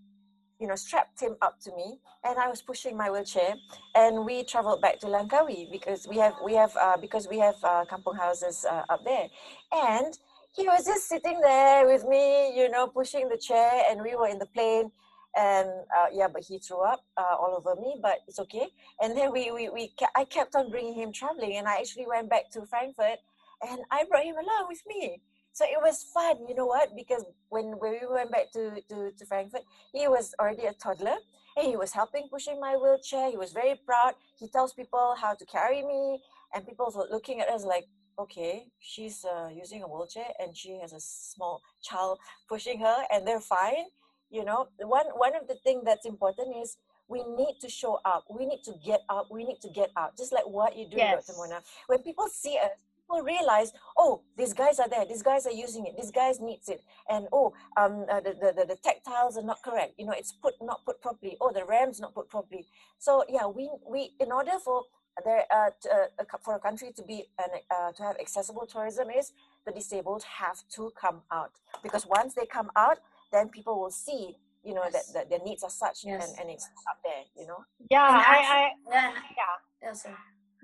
Speaker 3: you know, strapped him up to me, and I was pushing my wheelchair, and we traveled back to Langkawi because we have we have uh, because we have uh, kampung houses uh, up there, and he was just sitting there with me, you know, pushing the chair, and we were in the plane, and uh, yeah, but he threw up uh, all over me, but it's okay. And then we we we I kept on bringing him traveling, and I actually went back to Frankfurt, and I brought him along with me. So it was fun, you know what? Because when, when we went back to, to, to Frankfurt, he was already a toddler and he was helping pushing my wheelchair. He was very proud. He tells people how to carry me, and people were looking at us like, okay, she's uh, using a wheelchair and she has a small child pushing her, and they're fine. You know, one one of the things that's important is we need to show up. We need to get up. We need to get out, just like what you do,
Speaker 1: Yes.
Speaker 3: Dr. Mona. When people see us, people realize, oh, these guys are there, these guys are using it, these guys needs it, and oh, um, uh, the, the, the, the tactiles are not correct, you know, it's put not put properly, oh, the ram's not put properly. So yeah, we we in order for there uh, to, uh, for a country to be an, uh, to have accessible tourism is the disabled have to come out because once they come out, then people will see you know yes. that, that their needs are such yes. and, and it's up there you know
Speaker 1: yeah I, I yeah
Speaker 2: yeah yes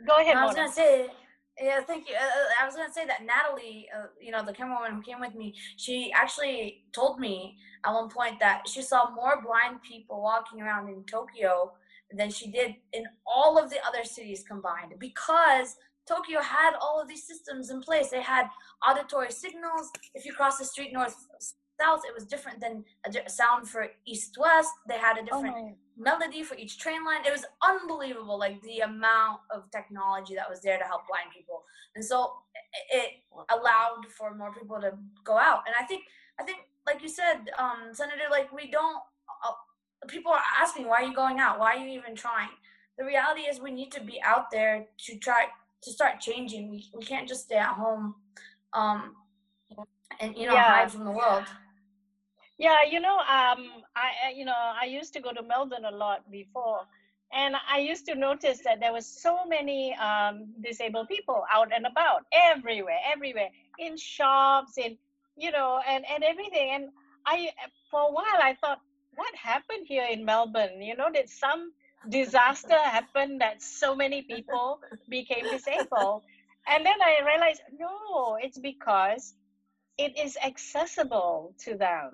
Speaker 1: go ahead
Speaker 2: i was gonna say yeah, thank you. Uh, uh, I was gonna say that Natalie, uh, you know, the camerawoman who came with me, she actually told me at one point that she saw more blind people walking around in Tokyo than she did in all of the other cities combined because Tokyo had all of these systems in place. They had auditory signals. If you cross the street north south, it was different than a sound for east west. They had a oh different oh melody for each train line. It was unbelievable, like the amount of technology that was there to help blind people. And so it allowed for more people to go out. And I think, I think, like you said, um, Senator, like we don't. People are asking, why are you going out? Why are you even trying? The reality is, we need to be out there to try to start changing. We we can't just stay at home, um, and you know yeah. hide from the world.
Speaker 1: Yeah, you know, um, I you know I used to go to Melbourne a lot before, and I used to notice that there was so many um, disabled people out and about everywhere, everywhere in shops, in you know, and and everything. And I for a while I thought, what happened here in Melbourne? You know, did some disaster happen that so many people became disabled? And then I realized, no, it's because it is accessible to them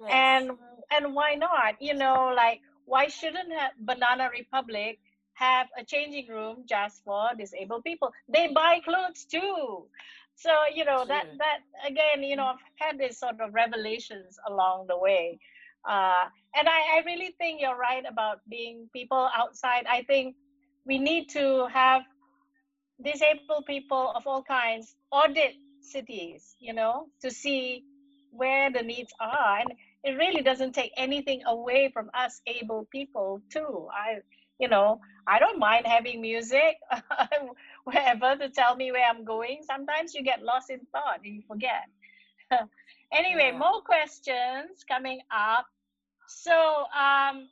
Speaker 1: yes. and and why not you know like why shouldn't banana republic have a changing room just for disabled people they buy clothes too so you know that that again you know i've had this sort of revelations along the way uh, and I, I really think you're right about being people outside. I think we need to have disabled people of all kinds audit cities you know to see where the needs are. And it really doesn't take anything away from us able people too. I you know i don't mind having music wherever to tell me where i'm going. Sometimes you get lost in thought and you forget. Anyway yeah. more questions coming up so um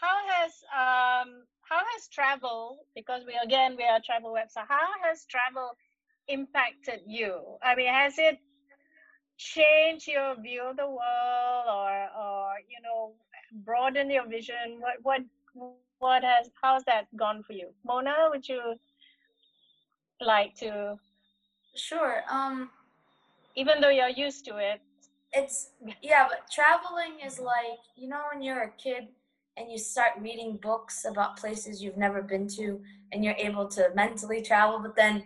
Speaker 1: how has um how has travel because we again we are a travel website how has travel impacted you? I mean has it change your view of the world or or you know broaden your vision? What what what has how's that gone for you? Mona would you like to
Speaker 2: sure um
Speaker 1: even though you're used to it
Speaker 2: it's yeah but traveling is like you know when you're a kid and you start reading books about places you've never been to and you're able to mentally travel but then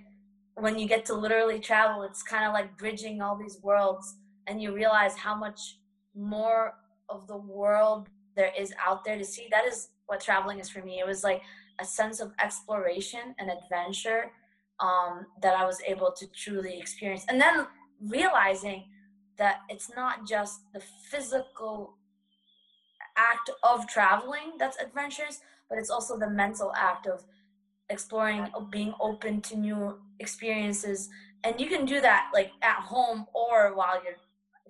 Speaker 2: when you get to literally travel, it's kind of like bridging all these worlds, and you realize how much more of the world there is out there to see. That is what traveling is for me. It was like a sense of exploration and adventure um, that I was able to truly experience. And then realizing that it's not just the physical act of traveling that's adventurous, but it's also the mental act of exploring being open to new experiences. And you can do that like at home or while you're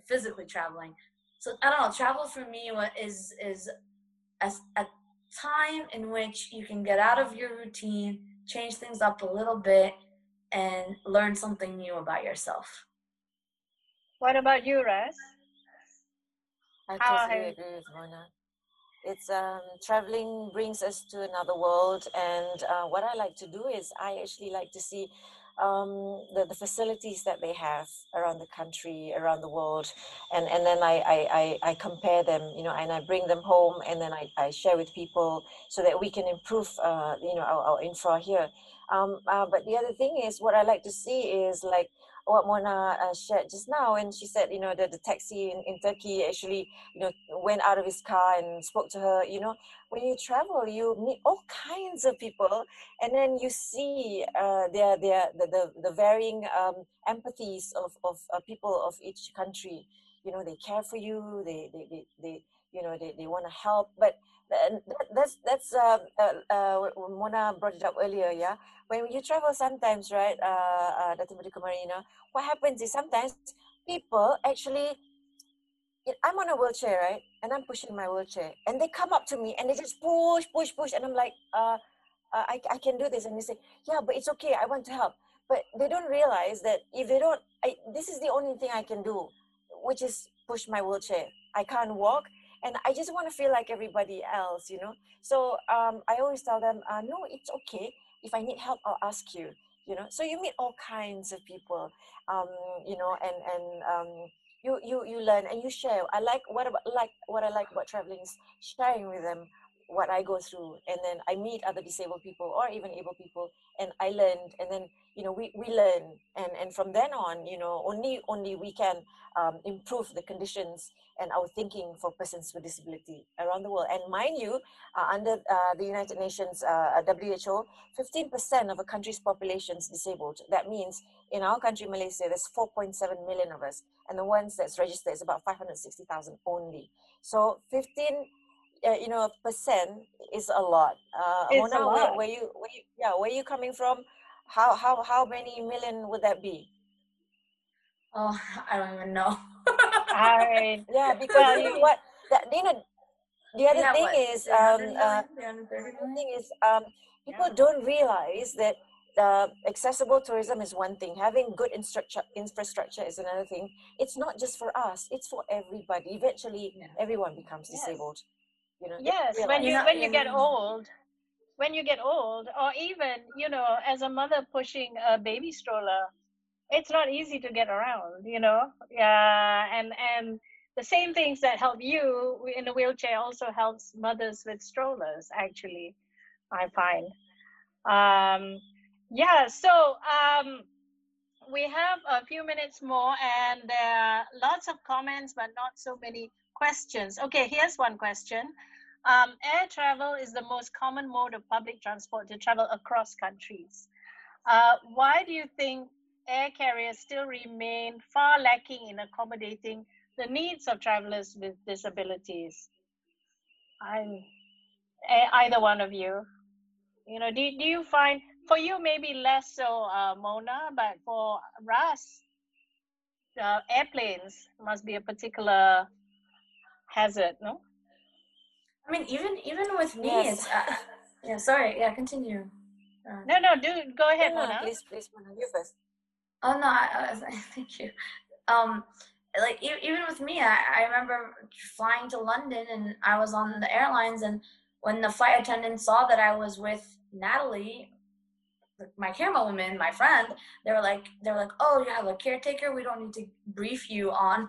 Speaker 2: physically traveling. So i don't know travel for me is is a, a time in which you can get out of your routine change things up a little bit and learn something new about yourself
Speaker 1: what about you Ras?
Speaker 3: i totally agree with mona it's um, traveling brings us to another world and uh, what i like to do is i actually like to see um, the, the facilities that they have around the country around the world and, and then I, I, I, I compare them you know and i bring them home and then i, I share with people so that we can improve uh, you know our, our infra here um, uh, but the other thing is what i like to see is like what Mona uh, shared just now, and she said, you know, that the taxi in, in Turkey actually, you know, went out of his car and spoke to her. You know, when you travel, you meet all kinds of people, and then you see uh, their their the the, the varying um, empathies of of uh, people of each country. You know, they care for you. They they they, they you know they, they want to help but that, that's that's uh, uh, uh, Mona brought it up earlier yeah when you travel sometimes right uh, uh Dr. Marina what happens is sometimes people actually I'm on a wheelchair, right? And I'm pushing my wheelchair. And they come up to me and they just push, push, push. And I'm like, uh, uh, I, I can do this. And they say, yeah, but it's okay. I want to help. But they don't realize that if they don't, I, this is the only thing I can do, which is push my wheelchair. I can't walk. And I just want to feel like everybody else, you know? So um, I always tell them, uh, no, it's okay. If I need help, I'll ask you, you know? So you meet all kinds of people, um, you know, and, and, um, you you you learn and you share i like what about like what i like about traveling is sharing with them what i go through and then i meet other disabled people or even able people and i learned and then you know we, we learn and and from then on you know only only we can um, improve the conditions and our thinking for persons with disability around the world. And mind you, uh, under uh, the United Nations uh, WHO, 15% of a country's population is disabled. That means in our country, Malaysia, there's 4.7 million of us, and the ones that's registered is about 560,000 only. So 15 uh, you know, percent is a lot. Uh,
Speaker 1: it's Mona, a lot.
Speaker 3: Where, where, you, where you, yeah, where you coming from? How, how, how many million would that be?
Speaker 2: Oh, I don't even know.
Speaker 1: I
Speaker 3: yeah, because you know what that you know the other thing what, is um uh, the thing is um people yeah. don't realize that uh, accessible tourism is one thing having good infrastructure infrastructure is another thing it's not just for us it's for everybody eventually yeah. everyone becomes yes. Disabled
Speaker 1: you know yes when you when you get old when you get old or even you know as a mother pushing a baby stroller it's not easy to get around you know? Yeah and and the same things that help you in a wheelchair also helps mothers with strollers actually i find. Um yeah so um we have a few minutes more and there are lots of comments but not so many questions okay here's one question um, air travel is the most common mode of public transport to travel across countries uh, why do you think air carriers still remain far lacking in accommodating the needs of travelers with disabilities. I'm either one of you. You know, do, do you find for you maybe less so, uh, Mona, but for Ras, uh, airplanes must be a particular hazard, no?
Speaker 2: I mean, even even with me, yes. it's uh, yeah. Sorry, yeah. Continue.
Speaker 1: Uh, no, no. Do go ahead,
Speaker 3: no,
Speaker 1: Mona.
Speaker 3: Please, please, Mona. You first.
Speaker 2: Oh no, I, I, thank you. Um, like even with me, I, I remember flying to London and I was on the airlines, and when the flight attendant saw that I was with Natalie, my camera woman, my friend, they were like, they were like, oh, you have a caretaker. We don't need to brief you on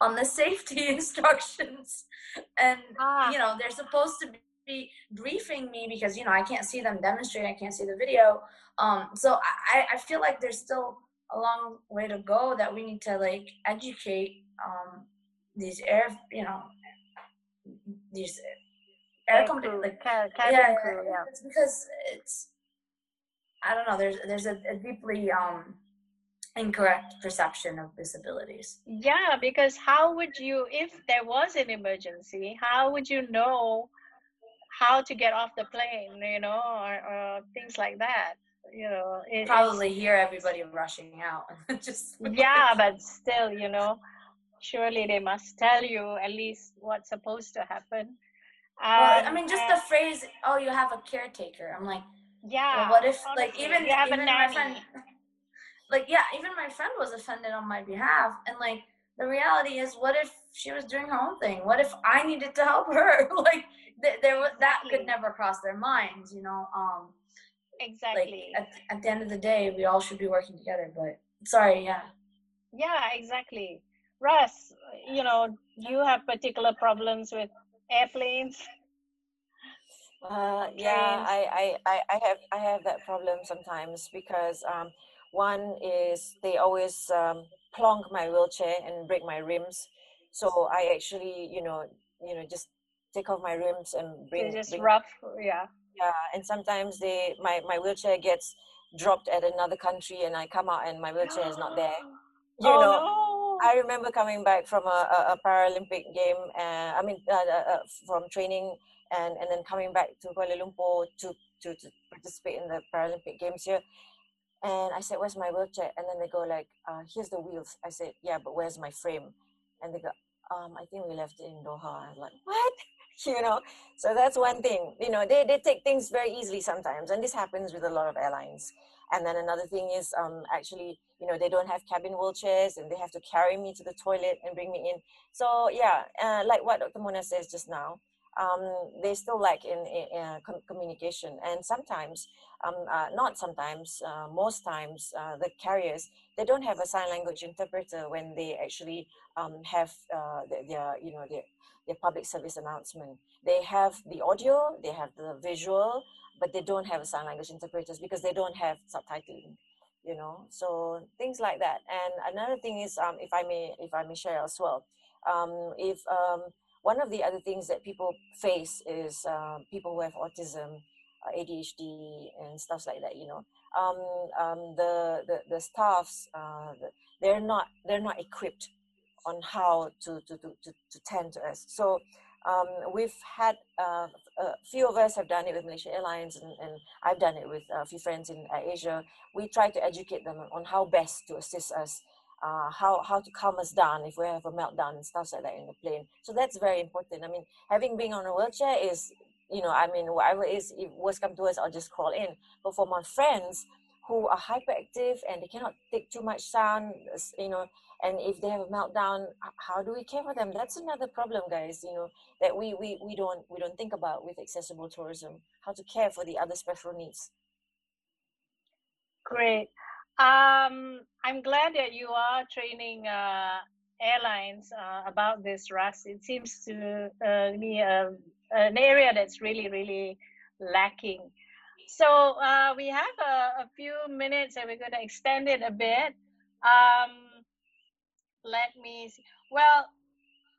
Speaker 2: on the safety instructions, and ah. you know they're supposed to be briefing me because you know I can't see them demonstrate. I can't see the video. Um, so I, I feel like there's still a long way to go that we need to like educate um these air you know these air, companies like
Speaker 1: cabin yeah, crew, yeah.
Speaker 2: It's because it's I don't know there's there's a, a deeply um incorrect perception of disabilities.
Speaker 1: Yeah, because how would you, if there was an emergency, how would you know how to get off the plane, you know, or, or things like that? you know
Speaker 2: it, probably hear everybody rushing out just
Speaker 1: yeah but still you know surely they must tell you at least what's supposed to happen
Speaker 2: um, well, i mean just the phrase oh you have a caretaker i'm like
Speaker 1: yeah
Speaker 2: well, what if honestly, like even, even my friend like yeah even my friend was offended on my behalf. And like the reality is what if she was doing her own thing? What if i needed to help her? Like th- there was that could never cross their minds you know um
Speaker 1: exactly.
Speaker 2: like at, at the end of the day we all should be working together but sorry yeah.
Speaker 1: Yeah exactly. Ras you know you have particular problems with airplanes?
Speaker 3: Uh, yeah I, I i have i have that problem sometimes because um one is they always um plonk my wheelchair and break my rims so i actually you know you know just take off my rims and bring
Speaker 1: just
Speaker 3: bring,
Speaker 1: rough yeah
Speaker 3: yeah and sometimes they my my wheelchair gets dropped at another country and i come out and my wheelchair is not there
Speaker 1: you oh, know no.
Speaker 3: I remember coming back from a, a, a Paralympic game. Uh, I mean, uh, uh, uh, from training and, and then coming back to Kuala Lumpur to, to, to participate in the Paralympic games here. And I said, "Where's my wheelchair?" And then they go like, uh, "Here's the wheels." I said, "Yeah, but where's my frame?" And they go, um, "I think we left it in Doha." I'm like, "What?" you know. So that's one thing. You know, they they take things very easily sometimes, and this happens with a lot of airlines. And then another thing is um, actually, you know, they don't have cabin wheelchairs and they have to carry me to the toilet and bring me in. So yeah, uh, like what Dr. Mona says just now, um, they still lack in, in uh, communication. And sometimes, um, uh, not sometimes, uh, most times, uh, the carriers, they don't have a sign language interpreter when they actually um, have uh, their, you know, their, their public service announcement. They have the audio, they have the visual, but they don't have a sign language interpreters because they don't have subtitling you know so things like that and another thing is um, if i may if i may share as well um, if um, one of the other things that people face is uh, people who have autism uh, adhd and stuff like that you know um, um, the, the the staffs uh, they're not they're not equipped on how to to, to, to, to tend to us so um, we've had uh, a few of us have done it with Malaysia Airlines, and, and I've done it with a few friends in uh, Asia. We try to educate them on how best to assist us, uh, how how to calm us down if we have a meltdown and stuff like that in the plane. So that's very important. I mean, having been on a wheelchair is, you know, I mean, whatever is, if worst come to us, I'll just crawl in. But for my friends who are hyperactive and they cannot take too much sun, you know, and if they have a meltdown how do we care for them that's another problem guys you know that we we, we don't we don't think about with accessible tourism how to care for the other special needs
Speaker 1: great um, i'm glad that you are training uh, airlines uh, about this Ras it seems to uh, be a, an area that's really really lacking so uh, we have a, a, few minutes and we're going to extend it a bit um, let me see. Well,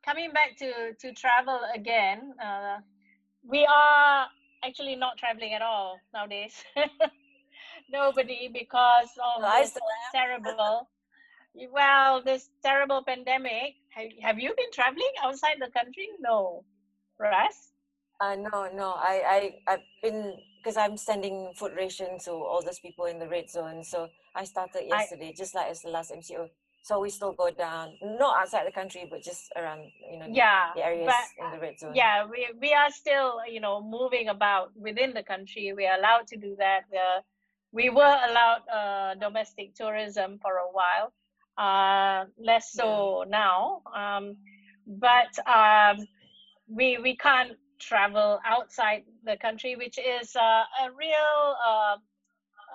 Speaker 1: coming back to to travel again, uh, we are actually not traveling at all nowadays. Nobody because of this terrible. well, this terrible pandemic. Have, have you been traveling outside the country? No, Ras.
Speaker 3: Uh, no, no. I I I've been because I'm sending food ration to all those people in the red zone. So I started yesterday, I, just like as the last MCO so we still go down not outside the country but just around you know
Speaker 1: yeah
Speaker 3: the areas
Speaker 1: but,
Speaker 3: in the red zone
Speaker 1: yeah we, we are still you know moving about within the country we are allowed to do that uh, we were allowed uh, domestic tourism for a while uh, less so now um, but um, we we can't travel outside the country which is uh, a real uh,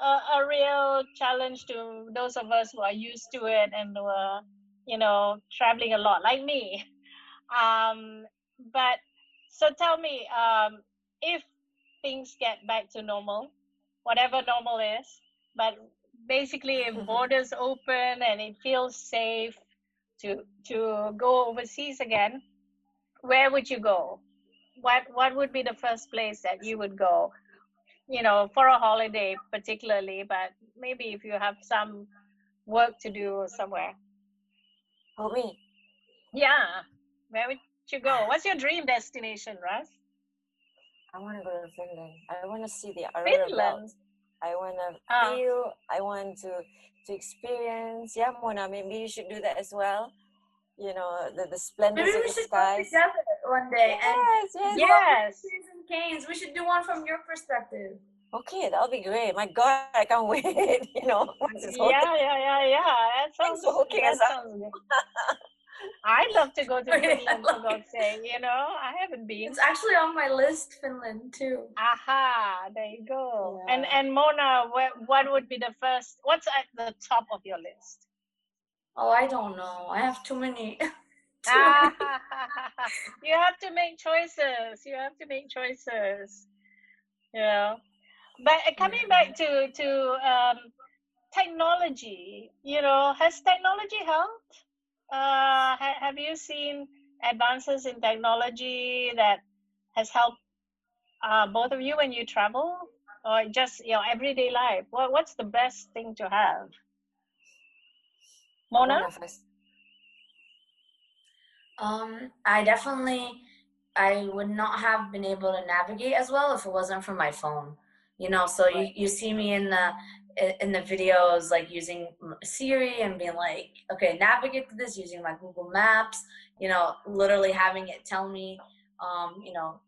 Speaker 1: a, a real challenge to those of us who are used to it and who are, you know, traveling a lot, like me. Um, but so tell me, um, if things get back to normal, whatever normal is, but basically if mm-hmm. borders open and it feels safe to to go overseas again, where would you go? What what would be the first place that you would go? you know, for a holiday particularly, but maybe if you have some work to do somewhere.
Speaker 3: For me?
Speaker 1: Yeah. Where would you go? What's your dream destination, Ras?
Speaker 3: I want to go to Finland. I want to see the Finland. I want to oh. Ah. feel. I want to to experience. Yeah, Mona, maybe you should do that as well. You know, the, the splendor of the skies.
Speaker 2: together one day.
Speaker 1: Yes, and yes. yes.
Speaker 2: And canes. We should do one from your perspective.
Speaker 3: Okay, that'll be great. My God, I can't wait. you know,
Speaker 1: yeah, yeah, yeah, yeah. That sounds okay. That sounds good. I'd love to go to Finland for God's sake. You know, I haven't been.
Speaker 2: It's actually on my list, Finland too.
Speaker 1: Aha, there you go. Yeah. And and Mona, what what would be the first? What's at the top of your list?
Speaker 2: Oh, I don't know. I have too many.
Speaker 1: you have to make choices. You have to make choices. Yeah. But uh, coming back to to um, technology, you know, has technology helped? Uh, ha- have you seen advances in technology that has helped uh, both of you when you travel, or just your everyday life? What What's the best thing to have? Mona.
Speaker 2: Um, I definitely, I would not have been able to navigate as well if it wasn't for my phone. You know, so you, you see me in the in the videos like using Siri and being like, okay, navigate to this using my Google Maps. You know, literally having it tell me, um, you know,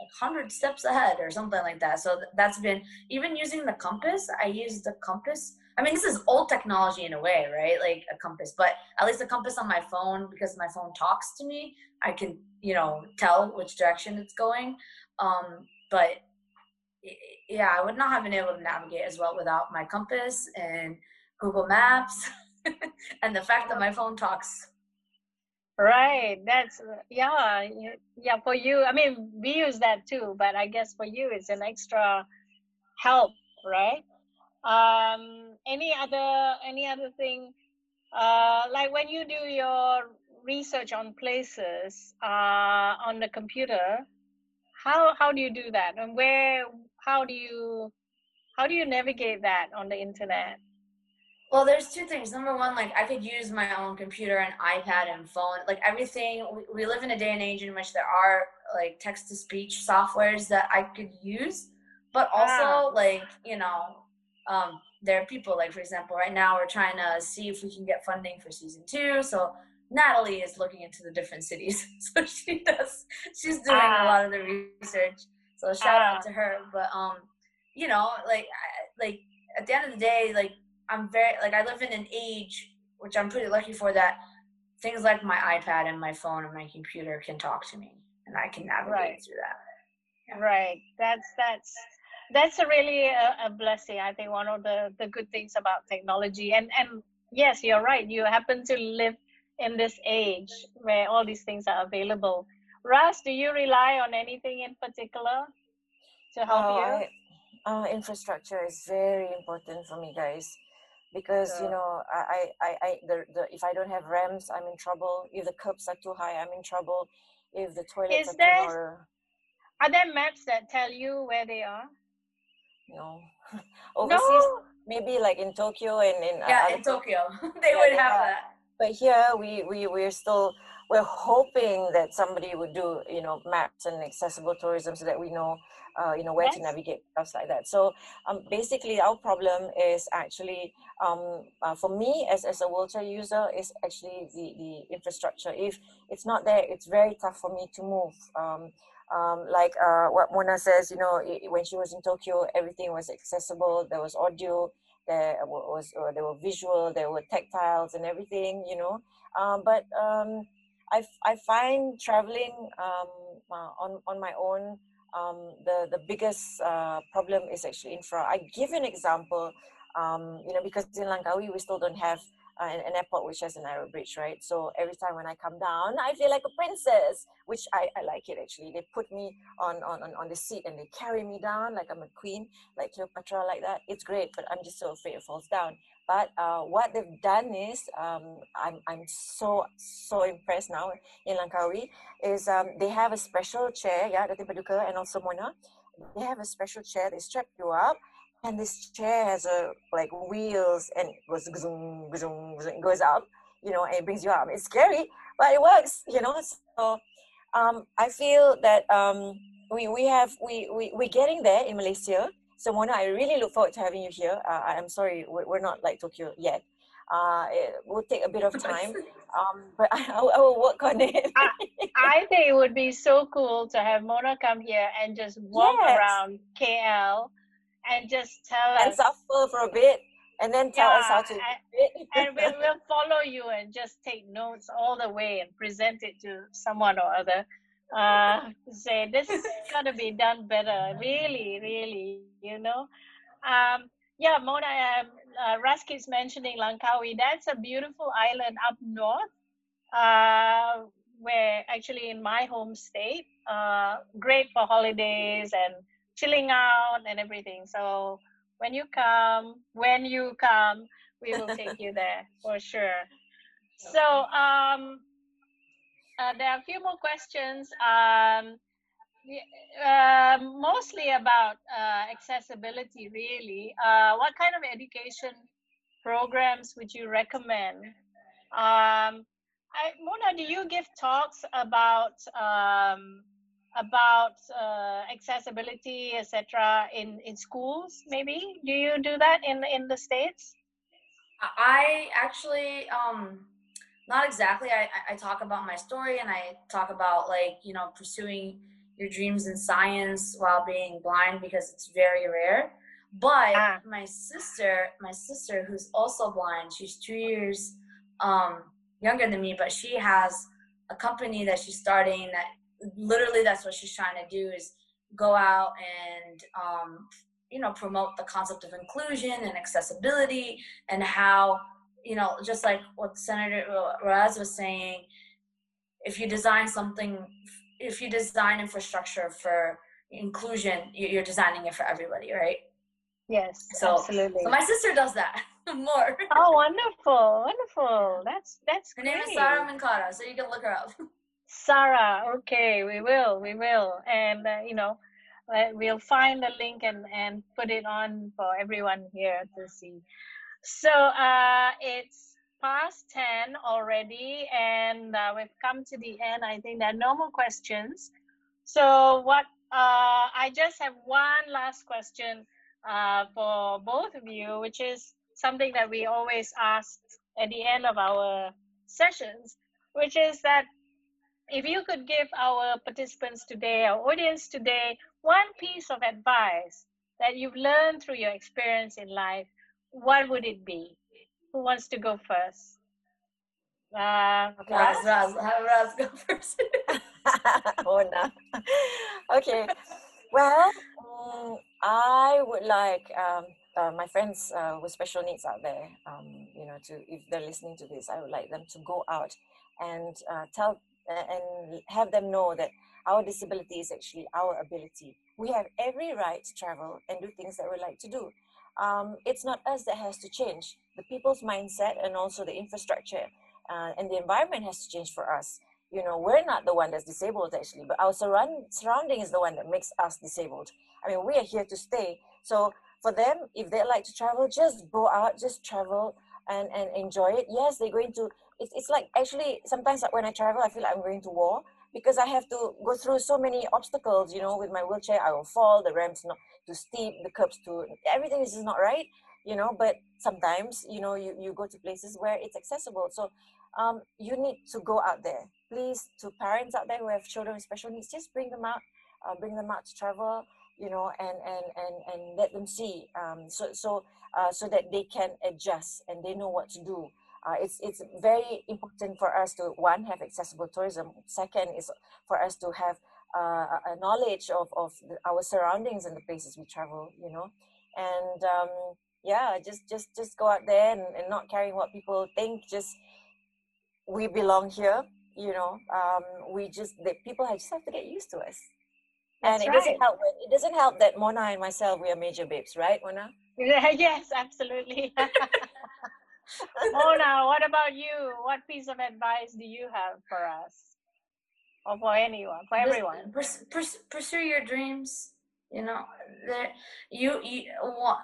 Speaker 2: like 100 steps ahead or something like that. So that's been even using the compass. I use the compass. I mean, this is old technology in a way, right? Like a compass, but at least the compass on my phone, because my phone talks to me, I can, you know, tell which direction it's going. Um, but yeah, I would not have been able to navigate as well without my compass and Google Maps and the fact that my phone talks
Speaker 1: Right. That's yeah, yeah. For you, I mean, we use that too, but I guess for you, it's an extra help, right? Um, any other any other thing? Uh, like when you do your research on places uh, on the computer, how how do you do that, and where? How do you how do you navigate that on the internet?
Speaker 2: Well, there's two things. Number one, like I could use my own computer and iPad and phone. Like everything, we, we live in a day and age in which there are like text to speech softwares that I could use, but also ah. like you know, um, there are people like for example, right now we're trying to see if we can get funding for season two. So Natalie is looking into the different cities, so she does. She's doing ah. a lot of the research. So shout out to her. But um, you know, like like at the end of the day, like I'm very like I live in an age which I'm pretty lucky for that things like my iPad and my phone and my computer can talk to me and I can navigate right. through that.
Speaker 1: Yeah. Right. That's that's that's a really a, a, blessing. I think one of the the good things about technology and and yes, you're right. You happen to live in this age where all these things are available. Ras, do you rely on anything in particular to help oh, you? I,
Speaker 3: uh, infrastructure is very important for me, guys because you know I, I, I the, the if I don't have ramps, I'm in trouble. If the curbs are too high, I'm in trouble. If the toilets Is are there, too narrow.
Speaker 1: Are there maps that tell you where they are?
Speaker 3: No. Overseas, no. maybe like in Tokyo and in
Speaker 2: uh, yeah, in Tokyo, they yeah, would have that.
Speaker 3: But here, we we we're still we're hoping that somebody would do you know maps and accessible tourism so that we know uh, you know where yes. to navigate stuff like that so um, basically our problem is actually um, uh, for me as, as a wheelchair user is actually the, the infrastructure if it's not there it's very tough for me to move um, um, like uh, what Mona says, you know, it, when she was in Tokyo, everything was accessible. There was audio, there was uh, there were visual, there were tactiles and everything, you know. Um, but um, I, I find traveling um, uh, on on my own um, the the biggest uh, problem is actually infra. I give an example, um, you know, because in Langkawi we still don't have uh, an, an, airport which has an aero bridge, right? So every time when I come down, I feel like a princess, which I, I like it actually. They put me on, on, on, on the seat and they carry me down like I'm a queen, like Cleopatra, like that. It's great, but I'm just so afraid it falls down. But uh, what they've done is, um, I'm, I'm so, so impressed now in Langkawi, is um, they have a special chair, yeah, Datin Paduka and also Mona. They have a special chair, they strap you up and this chair has a like wheels and it goes zoom, zoom, zoom, goes up, you know, and it brings you up. It's scary, but it works, you know. So um, I feel that um, we we have we we we're getting there in Malaysia. So Mona, I really look forward to having you here. Uh, I'm sorry, we're, we're not like Tokyo yet. Uh, it will take a bit of time, um, but I, I, will work on it.
Speaker 1: I, I, think it would be so cool to have Mona come here and just walk yes. around KL and just tell
Speaker 3: and us. And suffer for a bit and then tell yeah, us how to
Speaker 1: and, and we'll, we'll follow you and just take notes all the way and present it to someone or other uh say this is gonna be done better really really you know um yeah mona um, uh, Ras keeps mentioning langkawi that's a beautiful island up north uh where actually in my home state uh great for holidays and chilling out and everything. So when you come, when you come, we will take you there for sure. So um, uh, there are a few more questions. Um, uh, mostly about uh, accessibility, really. Uh, what kind of education programs would you recommend? Um, I, Mona, do you give talks about um, about uh, accessibility, etc., in in schools? Maybe do you do that in in the states?
Speaker 2: I actually um not exactly. I I talk about my story and I talk about like you know pursuing your dreams in science while being blind because it's very rare. But ah. my sister, my sister who's also blind, she's two years um, younger than me, but she has a company that she's starting that literally that's what she's trying to do is go out and um, you know promote the concept of inclusion and accessibility and how you know just like what senator Ras was saying if you design something if you design infrastructure for inclusion you're designing it for everybody right?
Speaker 1: Yes so, absolutely.
Speaker 2: so my sister does that more.
Speaker 1: Oh wonderful wonderful. That's that's
Speaker 2: her
Speaker 1: great.
Speaker 2: name is sarah minkara so you can look her up.
Speaker 1: Sarah okay we will we will. And uh, you know we'll find the link and and put it on for everyone here to see so uh it's past 10 already and uh, we've come to the end. I think there are no more questions. So what uh i just have one last question uh for both of you which is something that we always ask at the end of our sessions which is that if you could give our participants today our audience today one piece of advice that you've learned through your experience in life, what would it be? Who wants to go first?
Speaker 2: Uh, Ras, Ras, have Ras go first.
Speaker 3: oh no. Okay. Well, um, I would like um, uh, my friends uh, with special needs out there, um, you know, to if they're listening to this, I would like them to go out and uh, tell and have them know that our disability is actually our ability. We have every right to travel and do things that we like to do. Um, it's not us that has to change. The people's mindset and also the infrastructure uh, and the environment has to change for us. You know, we're not the one that's disabled actually, but our surround, surrounding is the one that makes us disabled. I mean, we are here to stay. So for them, if they like to travel, just go out, just travel and, and enjoy it. Yes, they're going to, it's, it's like actually sometimes when I travel, I feel like I'm going to war because I have to go through so many obstacles, you know, with my wheelchair, I will fall, the ramps not too steep, the curbs to everything is just not right, you know, but sometimes, you know, you, you go to places where it's accessible. So um, you need to go out there. Please, to parents out there who have children with special needs, just bring them out, uh, bring them out to travel, you know, and, and, and, and let them see um, so, so, uh, so that they can adjust and they know what to do uh, it's it's very important for us to one have accessible tourism. Second is for us to have uh, a knowledge of of our surroundings and the places we travel. You know, and um, yeah, just just just go out there and, and not caring what people think. Just we belong here. You know, um, we just the people I just have to get used to us.
Speaker 1: That's
Speaker 3: and it
Speaker 1: right.
Speaker 3: doesn't help. It doesn't help that Mona and myself we are major babes, right, Mona?
Speaker 1: yes, absolutely. Mona, what about you? What piece of advice do you have for us? Or for anyone, for everyone?
Speaker 2: pursue your dreams. You know, you, you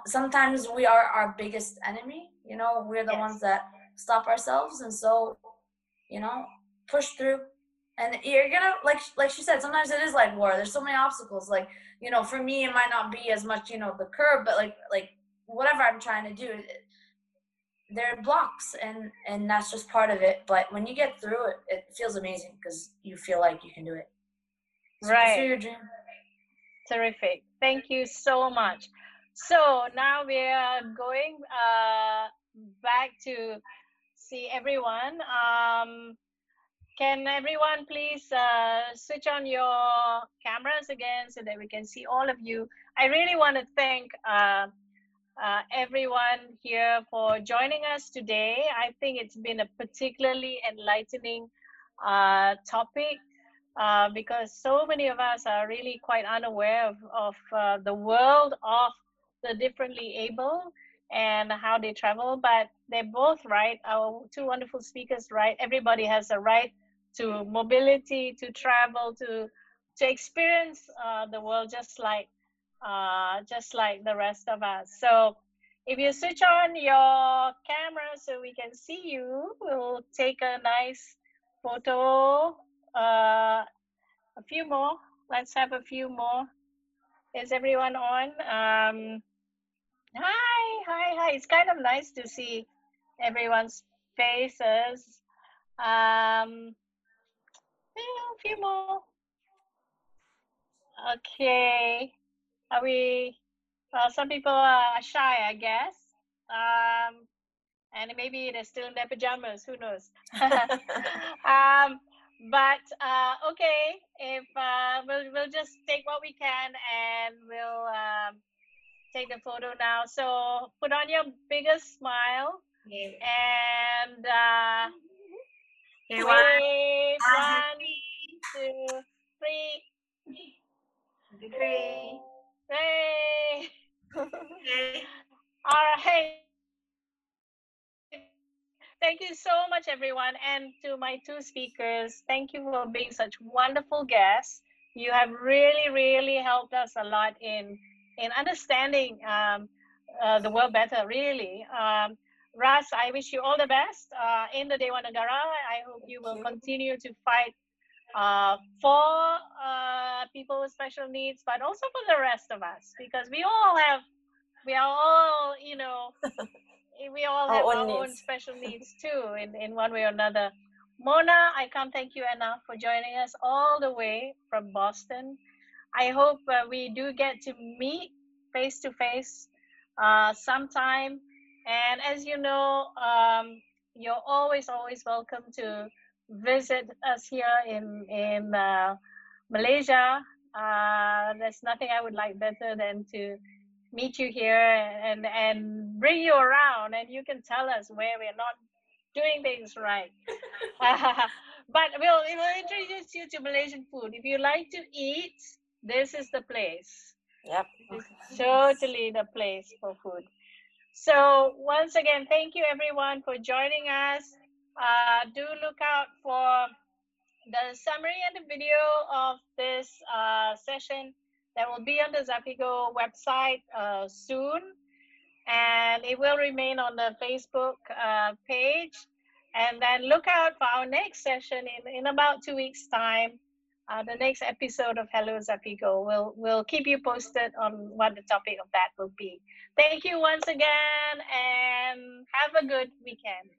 Speaker 2: sometimes we are our biggest enemy. You know, we're the yes. ones that stop ourselves, and so, you know, push through. And you're gonna like like she said, sometimes it is like war. There's so many obstacles. Like you know, for me, it might not be as much you know the curb, but like like whatever I'm trying to do, there are blocks and and that's just part of it but when you get through it it feels amazing because you feel like you can do it.
Speaker 1: So right.
Speaker 2: your dream.
Speaker 1: terrific. Thank you so much. So now we are going uh, back to see everyone. Um, can everyone please uh, switch on your cameras again so that we can see all of you? I really want to thank uh, uh, everyone here for joining us today. I think it's been a particularly enlightening uh, topic uh, because so many of us are really quite unaware of, of uh, the world of the differently able and how they travel. But they're both right. Our two wonderful speakers, right? Everybody has a right to mobility, to travel, to to experience uh, the world just like uh, just like the rest of us. So if you switch on your camera so we can see you, we'll take a nice photo. Uh, a few more. Let's have a few more. Is everyone on? Um, hi, hi, hi. It's kind of nice to see everyone's faces. Um, yeah, a few more. Okay. Are we? Well, some people are shy, I guess. Um, and maybe they're still in their pajamas. Who knows? um, but uh, okay, if uh, we'll we'll just take what we can and we'll um, take the photo now. So put on your biggest smile and uh,
Speaker 2: Okay, one,
Speaker 1: One, two, three.
Speaker 2: three.
Speaker 1: Hey.
Speaker 2: Okay.
Speaker 1: All right. Thank you so much, everyone. And to my two speakers, thank you for being such wonderful guests. You have really, really helped us a lot in in understanding um, uh, the world better, really. Um, Ras, I wish you all the best uh, in the Dewan Negara. I hope you will continue to fight uh, for uh, people with special needs, but also for the rest of us, because we all have, we are all, you know, we all
Speaker 3: Our
Speaker 1: have
Speaker 3: own
Speaker 1: our own special needs too, in, in one way or another. Mona, I can't thank you enough for joining us all the way from Boston. I hope uh, we do get to meet face to face uh, sometime. And as you know, um, you're always, always welcome to visit us here in in uh, Malaysia. Uh, there's nothing I would like better than to meet you here and and bring you around, and you can tell us where we're not doing things right. but we'll we'll introduce you to Malaysian food. If you like to eat, this is the place.
Speaker 3: Yep.
Speaker 1: It's totally the place for food. So once again, thank you everyone for joining us. Uh, do look out for the summary and the video of this uh, session that will be on the Zapigo website uh, soon. And it will remain on the Facebook uh, page. And then look out for our next session in, in about two weeks' time. Uh, the next episode of Hello Zapigo. We'll, we'll keep you posted on what the topic of that will be. Thank you once again and have a good weekend.